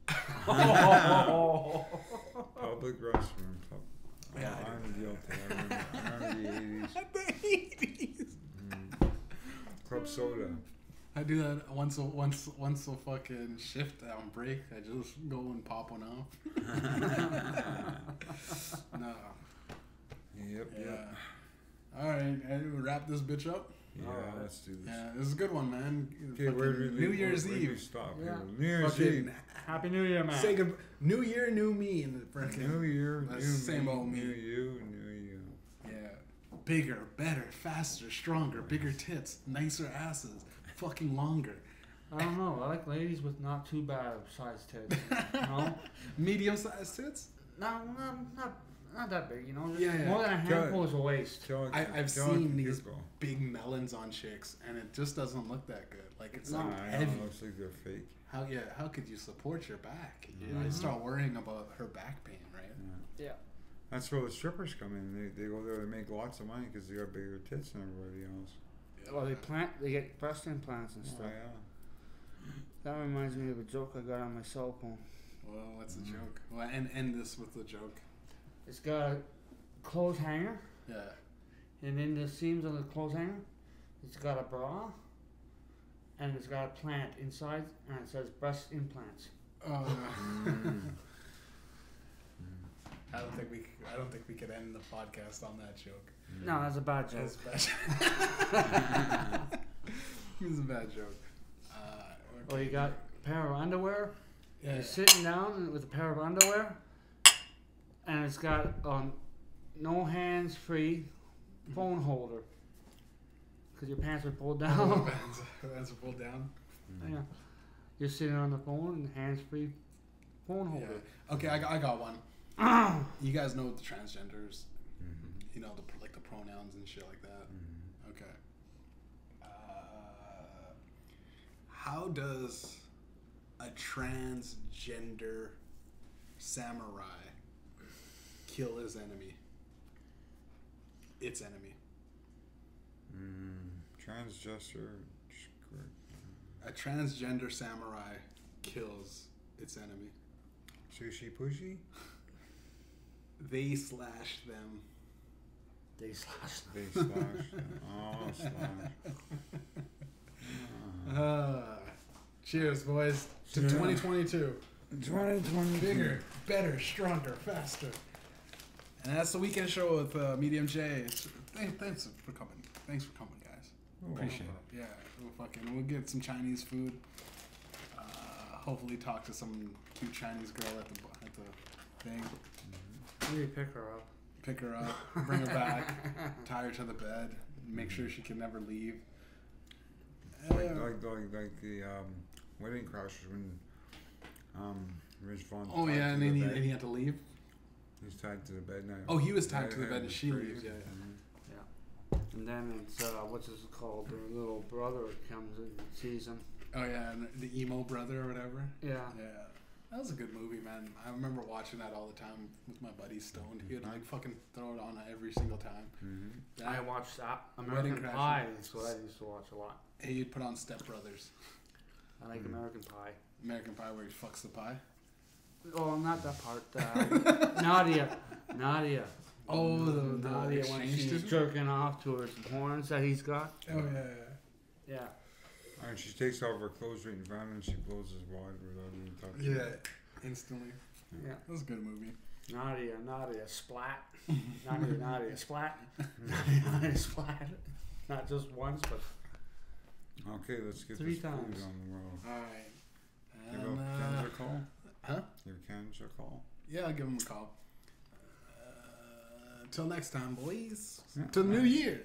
Public restroom. Pub- Yeah, oh, I I'm guilty. I remember, I remember the 80s. the 80s. Mm. Club soda. I do that once a once once a fucking shift on break. I just go and pop one off. no. Yep, Yeah. yep. All right, and we wrap this bitch up. Yeah, Alright. let's do this. Yeah, this is a good one, man. Okay, where did we New Year's where did we Eve. stop? Yeah. here? New Year's Fucking Eve. Happy New Year, man. say good. New Year, new me, and the freaking New Year, That's new same me, old me. New you, new you. yeah, bigger, better, faster, stronger, bigger tits, nicer asses, fucking longer, I don't know. I like ladies with not too bad sized tits. You know? medium sized tits. No, not, not, not that big, you know? Yeah, yeah. More than a Tell- handful is a waist. Tell it- I- I've tell seen these people. Big melons on chicks, and it just doesn't look that good. Like it's like No, I heavy. it looks like they're fake. How yeah? How could you support your back? You know, I Mhm. start worrying about her back pain, right? Yeah. Yeah. That's where the strippers come in. They, they go there to make lots of money because they got bigger tits than everybody else. Well, they plant, they get breast implants and Oh, stuff. yeah. That reminds me of a joke I got on my cell phone. Well, what's the Mhm. joke? Well, and end this with the joke. It's got a clothes hanger, Yeah. and in the seams of the clothes hanger, it's got a bra, and it's got a plant inside, and it says breast implants. Oh, Mm. I don't think we. c- I don't think we could end the podcast on that joke. Mm. No, that's a bad joke. That's bad. it's a bad joke. Uh, Or you got a pair of underwear. yeah. You're sitting down with a pair of underwear, and it's got um, no hands free phone holder. Because your pants are pulled Oh, down. bands, bands are pulled down. Mm. yeah. You're sitting on the phone and hands free phone holder. Yeah. holder. Okay, I got, I got one. You guys know the transgenders. Mhm. You know the like the pronouns and shit like that. Mhm. Okay. Uh, how does a transgender samurai kill his enemy? Its enemy. Mm. Transgesture. A transgender samurai kills its enemy. Sushi pushy? They slash them. They slash They slash. oh, slash. Uh, cheers, boys, to Yeah. 2022. 2020. Bigger, better, stronger, faster. And that's the weekend show with uh, Mediumjay. Thanks, thanks for coming. Thanks for coming, guys. Appreciate it. Yeah, we'll fucking we'll get some Chinese food. Uh, hopefully, talk to some cute Chinese girl at the bu- at the thing. Maybe pick her up. Pick her up, bring her back, tie her to the bed, make sure she can never leave. Like, Yeah. like, like, like the um, Wedding Crashers when um, Rich Vaughn. Oh yeah, and then he, and he had to leave. He's tied to the bed now. Oh, he was tied Yeah, to the yeah, bed and she leaves. Yeah, yeah. Mhm. And then it's, uh, what's it called? Their little brother comes and sees him. Oh yeah, and the emo brother or whatever. Yeah. Yeah, that was a good movie, man. I remember watching that all the time with my buddy Stoned. He would like fucking throw it on every single time. Mhm. I watched that Wedding American Crashers. Pie. That's what I used to watch a lot. Hey, you'd put on Step Brothers, I like Mm. American Pie. American Pie, where he fucks the pie. Oh, not that part. Uh, Nadia. Nadia. Oh, the, the Nadia when exchange she's student. jerking off to his horns that he's got. Oh yeah, yeah. Yeah. And she takes off her clothes right in front of him and she blows his wad without even touching Yeah, him. instantly. Yeah. That was a good movie. Nadia, Nadia, splat. Nadia, Nadia, splat. Nadia, Nadia, splat. Not just once, but Okay, let's get Three this times. food on the road. All right. Give And, up uh, a call? Huh? Give Ken's a call? Yeah, I'll give him a call. Uh, till next time, boys. Yeah. Till New Year.